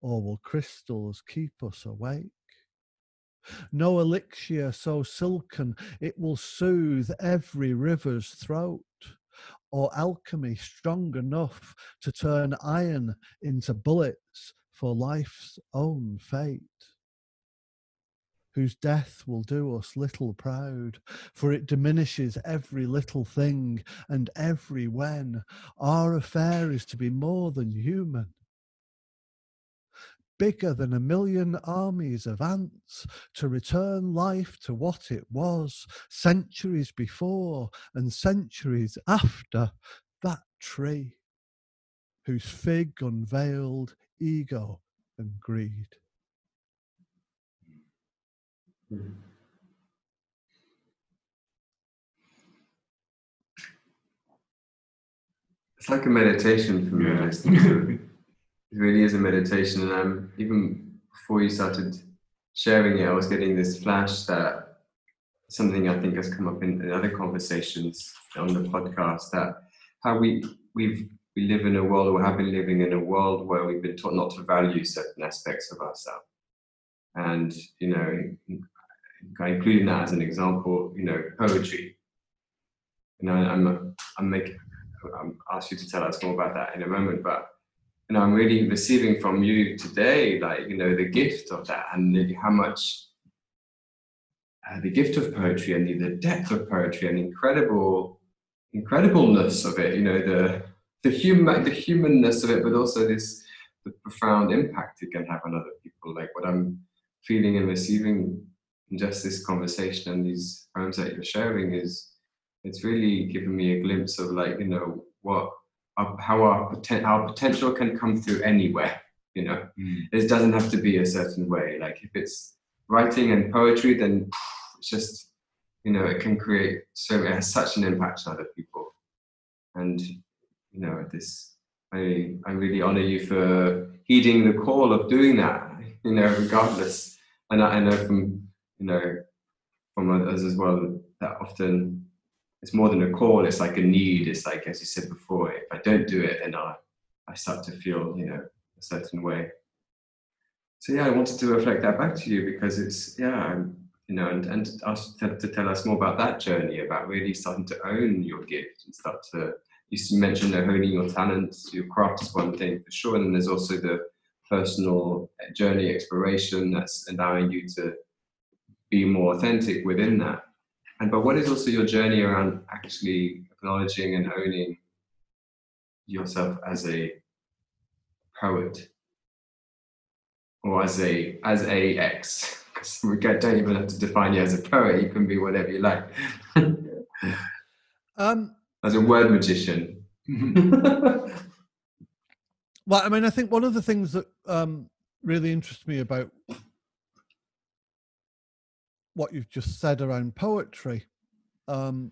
or will crystals keep us awake. No elixir so silken it will soothe every river's throat or alchemy strong enough to turn iron into bullets for life's own fate. Whose death will do us little proud, for it diminishes every little thing and every when. Our affair is to be more than human, bigger than a million armies of ants, to return life to what it was centuries before and centuries after that tree, whose fig unveiled ego and greed. It's like a meditation for me listening to it. It really is a meditation. And um, even before you started sharing it, I was getting this flash that something I think has come up in, in other conversations on the podcast that how we we've we live in a world or have been living in a world where we've been taught not to value certain aspects of ourselves. And you know, including that as an example, you know, poetry. You know, I'm I'm making I'm ask you to tell us more about that in a moment, but know, I'm really receiving from you today, like, you know, the gift of that and how much uh, the gift of poetry and the, the depth of poetry and incredible, incredibleness of it, you know, the, the human, the humanness of it, but also this, the profound impact it can have on other people. Like what I'm feeling and receiving in just this conversation and these poems that you're sharing is, it's really given me a glimpse of like, you know, what how our, poten- our potential can come through anywhere. You know, mm. it doesn't have to be a certain way. Like if it's writing and poetry, then it's just you know it can create so it has such an impact on other people. And you know this, I I really honor you for heeding the call of doing that. You know, regardless. And I, I know from you know from others as well that often it's more than a call it's like a need it's like as you said before if i don't do it then i i start to feel you know a certain way. So yeah i wanted to reflect that back to you because it's yeah I'm, you know and and ask to, to tell us more about that journey about really starting to own your gift and start to you mentioned that honing your talents your craft is one thing for sure and then there's also the personal eh, journey exploration that's allowing you to be more authentic within that and but what is also your journey around actually acknowledging and owning yourself as a poet or as a as a X? Because we don't even have to define you as a poet. You can be whatever you like. um, as a word magician. well, I mean, I think one of the things that um, really interests me about what you've just said around poetry. Um,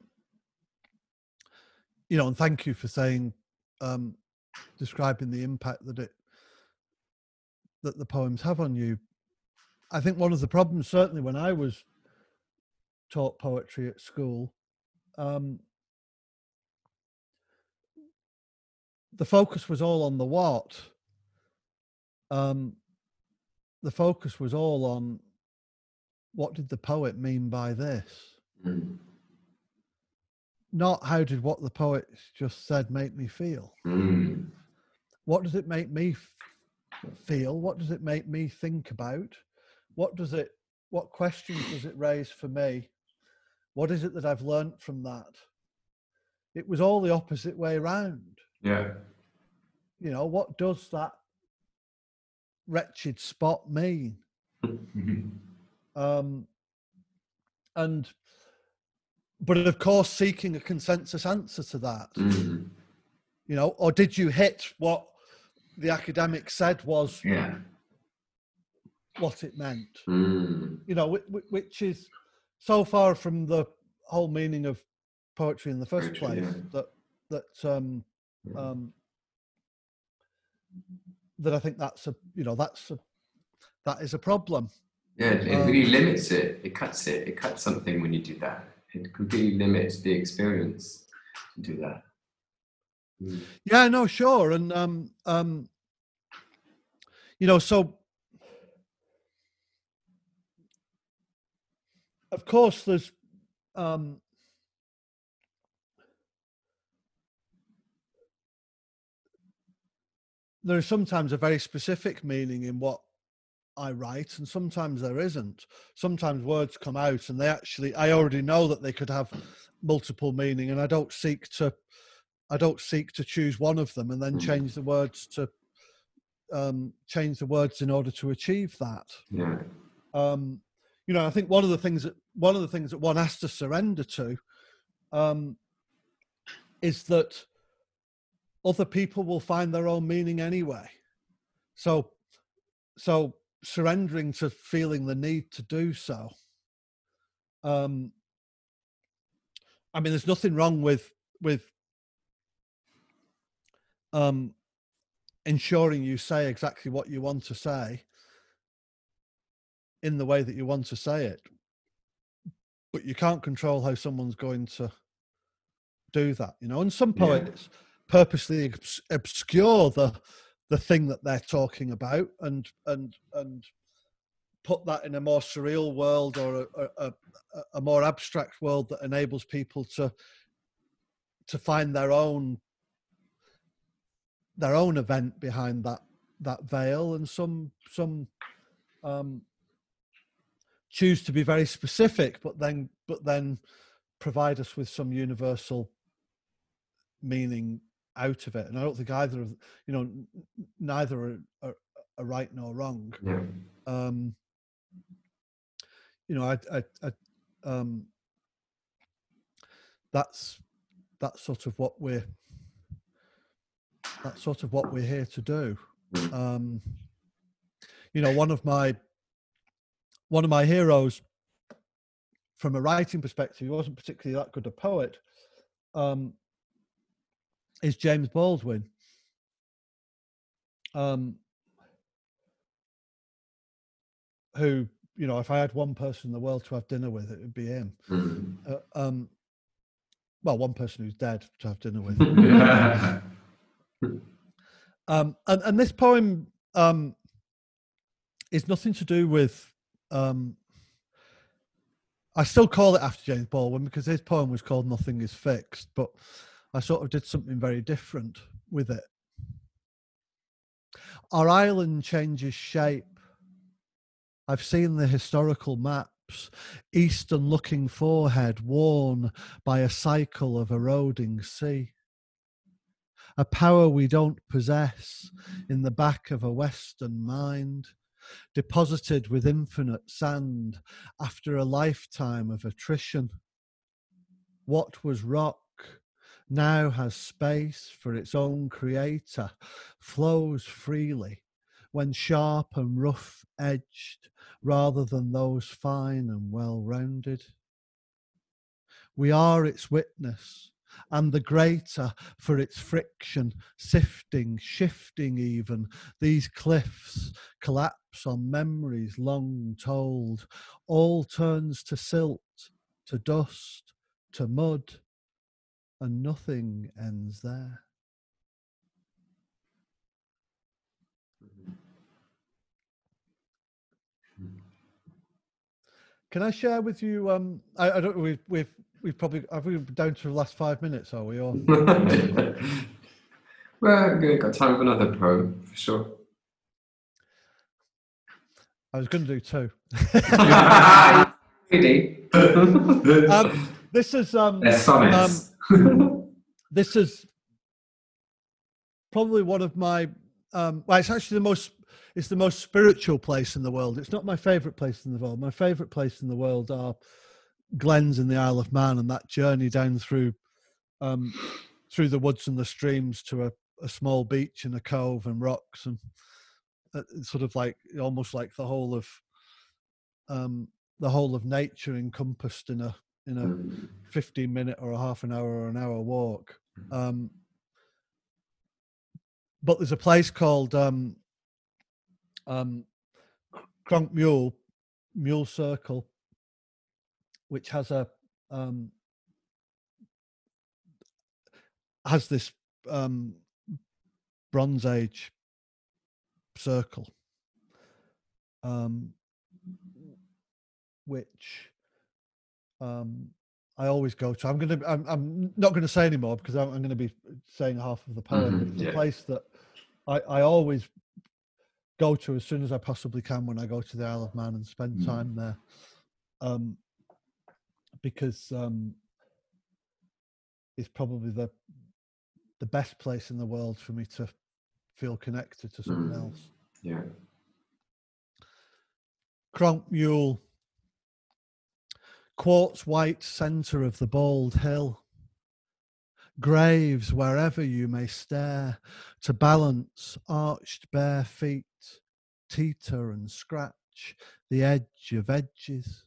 you know, and thank you for saying, um, describing the impact that it that the poems have on you. I think one of the problems, certainly when I was taught poetry at school, um, the focus was all on the what. Um, the focus was all on what did the poet mean by this? Mm. Not how did what the poet just said make me feel? Mm. What does it make me f- feel? What does it make me think about? What does it, what questions does it raise for me What is it that I've learnt from that? It was all the opposite way around. Yeah. You know, what does that wretched spot mean? um, and but of course seeking a consensus answer to that Mm. you know or did you hit what the academic said was yeah. what it meant Mm. you know whi- whi- which is so far from the whole meaning of poetry in the first place yeah. that that um um that i think that's a you know that's a that is a problem Yeah, it Um, really limits it. It cuts it. It cuts something when you do that. It completely limits the experience to do that. Mm. Yeah, no, sure, and um, um, you know, so of course, there's um, there is sometimes a very specific meaning in what I write, and sometimes there isn't. Sometimes words come out, and they actually, I already know that they could have multiple meaning, and I don't seek to I don't seek to choose one of them and then Mm. change the words to um, change the words in order to achieve that. Yeah. Um, you know, I think one of the things that one of the things that one has to surrender to um, is that other people will find their own meaning anyway. So, so surrendering to feeling the need to do so. Um, I mean, there's nothing wrong with with um, ensuring you say exactly what you want to say in the way that you want to say it. But you can't control how someone's going to do that, you know. And some Yeah. poets purposely obs- obscure the the thing that they're talking about and and and put that in a more surreal world or a, a, a, more abstract world that enables people to to find their own their own event behind that that veil. And some some um choose to be very specific but then but then provide us with some universal meaning out of it and i don't think either of you know neither are, are, are right nor wrong Yeah. um you know i i, I um that's that's sort of what we're that's sort of what we're here to do Mm. um you know one of my one of my heroes from a writing perspective he wasn't particularly that good a poet um is james baldwin um who you know if i had one person in the world to have dinner with it would be him Mm. uh, um well one person who's dead to have dinner with yeah. um and, and this poem um is nothing to do with um i still call it after james baldwin because his poem was called nothing is fixed but i sort of did something very different with it. Our island changes shape. I've seen the historical maps. Eastern looking forehead worn by a cycle of eroding sea. A power we don't possess in the back of a Western mind, deposited with infinite sand after a lifetime of attrition. What was rock now has space for its own creator, flows freely when sharp and rough edged rather than those fine and well rounded. We are its witness and the greater for its friction, sifting, shifting even. These cliffs collapse on memories long told. All turns to silt, to dust, to mud, and nothing ends there. Can I share with you? Um, I, I don't. We've we've we've probably have we down to the last five minutes? Are we? Or well, good. Got time for another poem for sure. I was going to do two. Um, this is um, sonnets. this is probably one of my um well it's actually the most it's the most spiritual place in the world. It's not my favorite place in the world. My favorite place in the world are glens in the isle of man and that journey down through um through the woods and the streams to a, a small beach and a cove and rocks and uh, sort of like almost like the whole of um the whole of nature encompassed in a in a Mm. 15 minute or a half an hour or an hour walk. Um, but there's a place called um, um, Cronk Mule, Mule Circle, which has a um, has this um, Bronze Age circle, um, which um, I always go to. I'm gonna. I'm, I'm not going to say anymore because I'm, I'm going to be saying half of the poem. Mhm, it's yeah. a place that I, I always go to as soon as I possibly can when I go to the Isle of Man and spend Mm. time there, um, because um, it's probably the the best place in the world for me to feel connected to someone Mm. else. yeah. Cronk Mule, quartz white centre of the bald hill, graves wherever you may stare, to balance arched bare feet, teeter and scratch the edge of edges,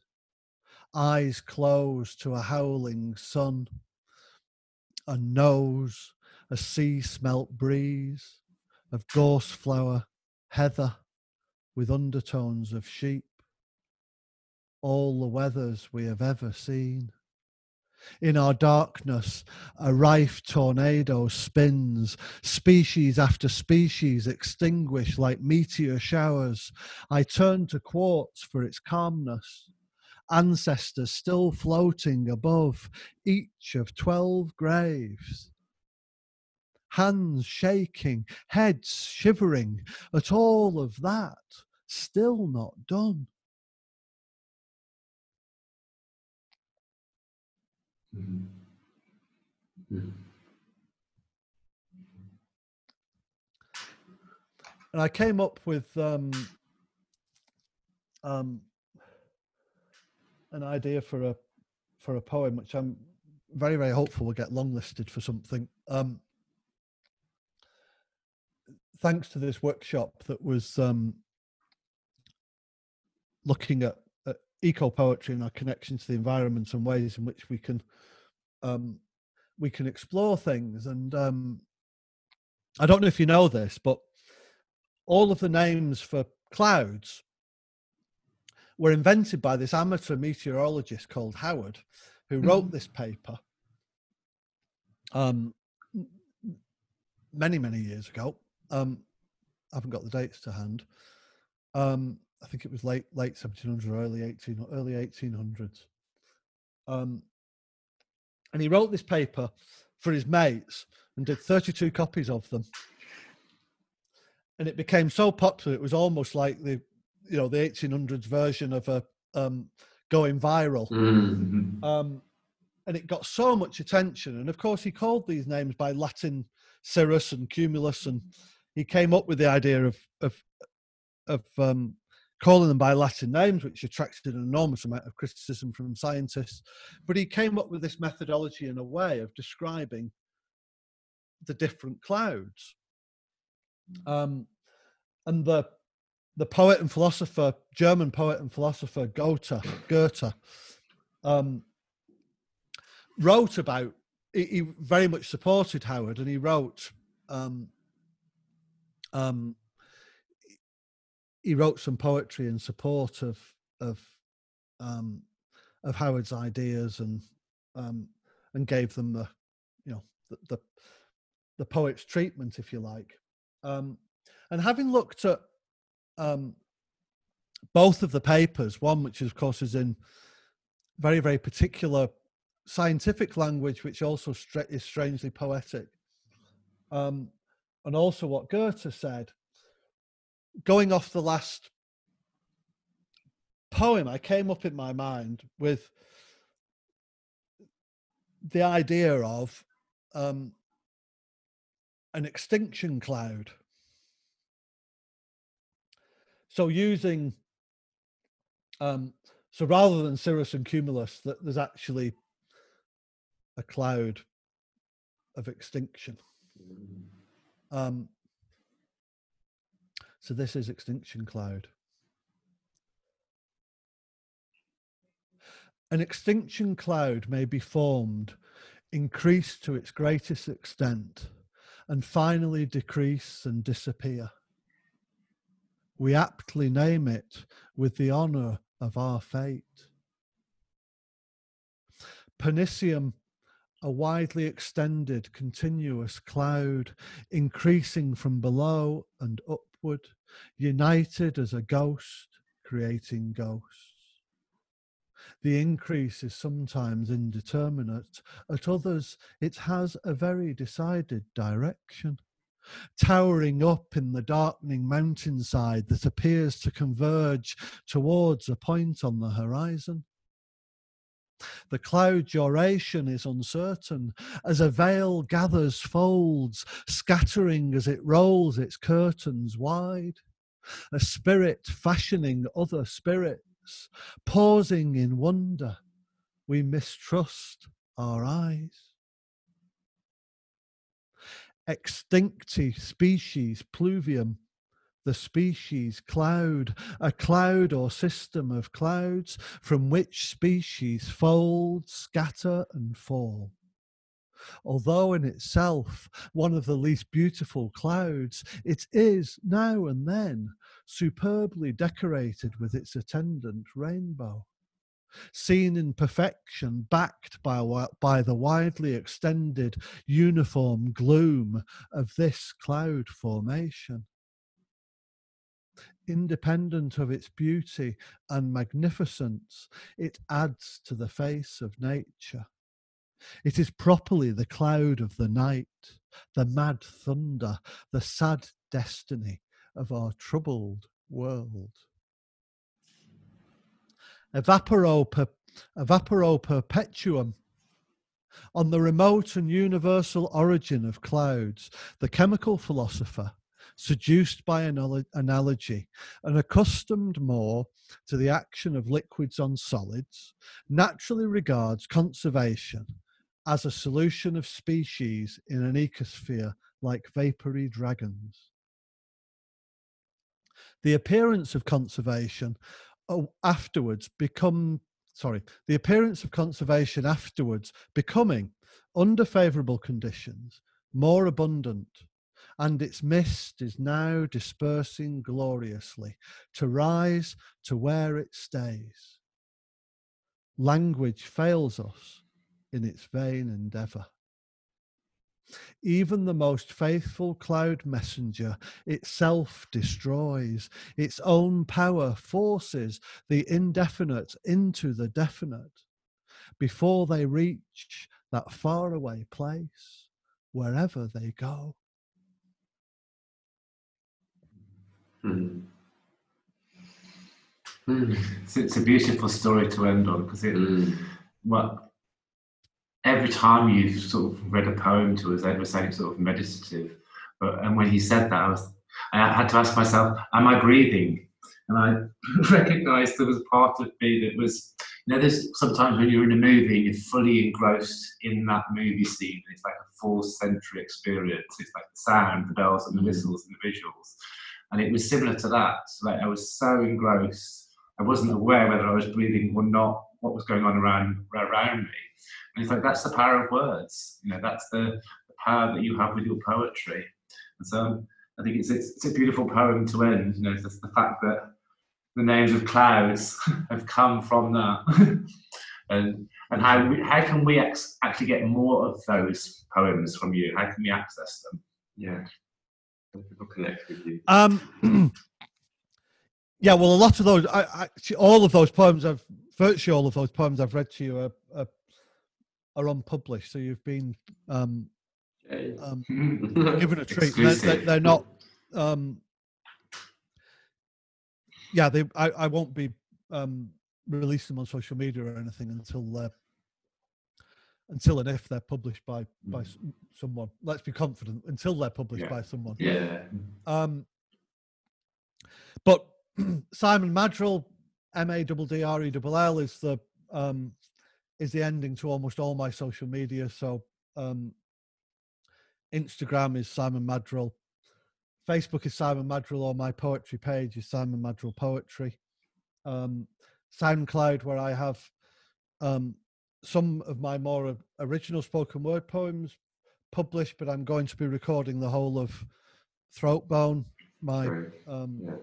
eyes closed to a howling sun, a nose, a sea smelt breeze of gorse flower, heather with undertones of sheep all the weathers we have ever seen. In our darkness, a rife tornado spins, species after species extinguish like meteor showers. I turn to quartz for its calmness. Ancestors still floating above each of 12 graves. Hands shaking, heads shivering at all of that, still not done. Mhm. Mhm. and I came up with um, um, an idea for a for a poem, which I'm very very hopeful will get longlisted for something. Um, thanks to this workshop that was um, looking at eco poetry and our connection to the environment and ways in which we can um, we can explore things. And um, I don't know if you know this, but all of the names for clouds were invented by this amateur meteorologist called Howard, who wrote this paper um, many, many years ago. Um, I haven't got the dates to hand. Um, I think it was late late 1700s or early 18 or early 1800s. Um, and he wrote this paper for his mates and did 32 copies of them and it became so popular it was almost like the you know the 1800s version of a um, going viral Mhm. um, and it got so much attention and of course he called these names by latin cirrus and cumulus and he came up with the idea of of of um, calling them by latin names which attracted an enormous amount of criticism from scientists but he came up with this methodology and a way of describing the different clouds um, and the the poet and philosopher, German poet and philosopher Goethe, Goethe, um, wrote about. He, he very much supported Howard, and he wrote. Um, um, he wrote some poetry in support of of um, of Howard's ideas, and um, and gave them the, you know, the the, the poet's treatment, if you like. Um, and having looked at um, both of the papers, one which of course is in very, very particular scientific language, which also is strangely poetic, um, and also what Goethe said, going off the last poem, I came up in my mind with the idea of um, an extinction cloud. So using um, so rather than cirrus and cumulus, that there's actually a cloud of extinction. Um, so this is extinction cloud. An extinction cloud may be formed, increase to its greatest extent, and finally decrease and disappear. We aptly name it with the honour of our fate. Pernicium, a widely extended continuous cloud, increasing from below and upward, united as a ghost, creating ghosts. The increase is sometimes indeterminate, at others, it has a very decided direction towering up in the darkening mountainside that appears to converge towards a point on the horizon. The cloud duration is uncertain. As a veil gathers folds, scattering as it rolls its curtains wide. A spirit fashioning other spirits, pausing in wonder, we mistrust our eyes. Extincti species pluvium, the species cloud, a cloud or system of clouds from which species fold, scatter, and fall. Although in itself one of the least beautiful clouds, it is now and then superbly decorated with its attendant rainbow seen in perfection, backed by, by the widely extended uniform gloom of this cloud formation. Independent of its beauty and magnificence, it adds to the face of nature. It is properly the cloud of the night, the mad thunder, the sad destiny of our troubled world. Evaporo, per, Evaporo Perpetuum. On the remote and universal origin of clouds, the chemical philosopher, seduced by an analogy and accustomed more to the action of liquids on solids, naturally regards conservation as a solution of species in an ecosphere like vapory dragons. The appearance of conservation uh, afterwards become sorry the appearance of conservation afterwards becoming under favorable conditions more abundant and its mist is now dispersing gloriously to rise to where it stays language fails us in its vain endeavor even the most faithful cloud messenger itself destroys. Its own power forces the indefinite into the definite before they reach that faraway place, wherever they go. Hmm. Hmm. It's, it's, a beautiful story to end on because it, mm. well, every time you've sort of read a poem to us, Ed was saying sort of meditative. But and when he said that, I was I had to ask myself, am I breathing? And I recognized there was part of me that was, you know, there's sometimes when you're in a movie, you're fully engrossed in that movie scene. It's like a full sensory experience. It's like the sound, the bells and the mm. whistles and the visuals. And it was similar to that. Like I was so engrossed, I wasn't aware whether I was breathing or not, what was going on around around me. And it's like that's the power of words. You know, that's the, the power that you have with your poetry. And so I think it's, it's, it's a beautiful poem to end. You know, it's the fact that the names of clouds have come from that. and and how we, how can we ex- actually get more of those poems from you? How can we access them? Yeah, people connect with you. Um, yeah, well, a lot of those, I, I, all of those poems, I've virtually all of those poems I've read to you are, are are unpublished, so you've been um, um, given a treat. They're, they're, not. Um, yeah, they. I, I won't be um, release them on social media or anything until they're until and if they're published by by s- someone. Let's be confident until they're published Yeah. by someone. Yeah. Um, but Simon Maddrell, M A D D R E L L, is the um, is the ending to almost all my social media. So um, Instagram is Simon Maddrell, Facebook is Simon Maddrell, or my poetry page is Simon Maddrell Poetry. Um, SoundCloud, where I have um, some of my more original spoken word poems published, but I'm going to be recording the whole of Throatbone, my um, Yeah.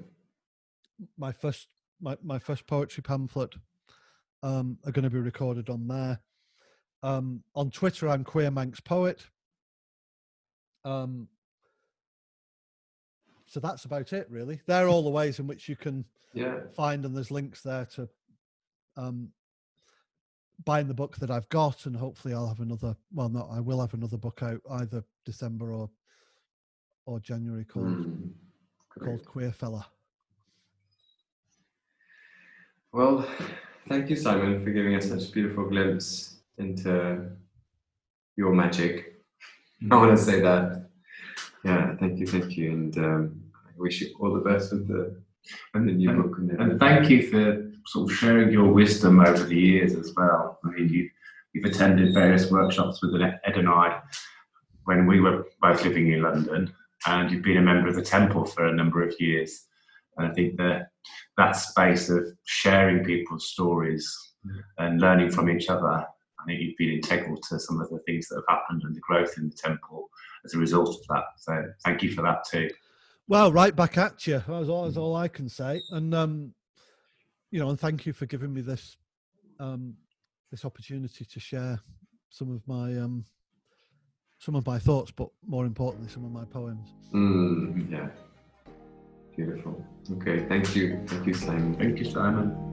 my first my, my first poetry pamphlet um, are going to be recorded on there. Um, on Twitter, I'm Queer Manx Poet. Um, so that's about it, really. They're all the ways in which you can Yeah. find, and there's links there to um, buying the book that I've got, and hopefully I'll have another. Well, no, I will have another book out either December or or January called Mm. Great. called Queer Fella. Well, thank you, Simon, for giving us such a beautiful glimpse into your magic. I want to say that. Yeah, thank you, thank you, and um, I wish you all the best with the, and the new And- book. And, And thank you for sort of sharing your wisdom over the years as well. I mean, you, you've attended various workshops with Ed and I when we were both living in London, and you've been a member of the Temple for a number of years. And I think that that space of sharing people's stories and learning from each other, I think you've been integral to some of the things that have happened and the growth in the Temple as a result of that. So thank you for that too. Well, right back at you. That's all, that's all I can say. And um, you know, and thank you for giving me this um, this opportunity to share some of my um, some of my thoughts, but more importantly, some of my poems. Mm, yeah. Beautiful. Okay, thank you. Thank you, Simon. Thank you, Simon.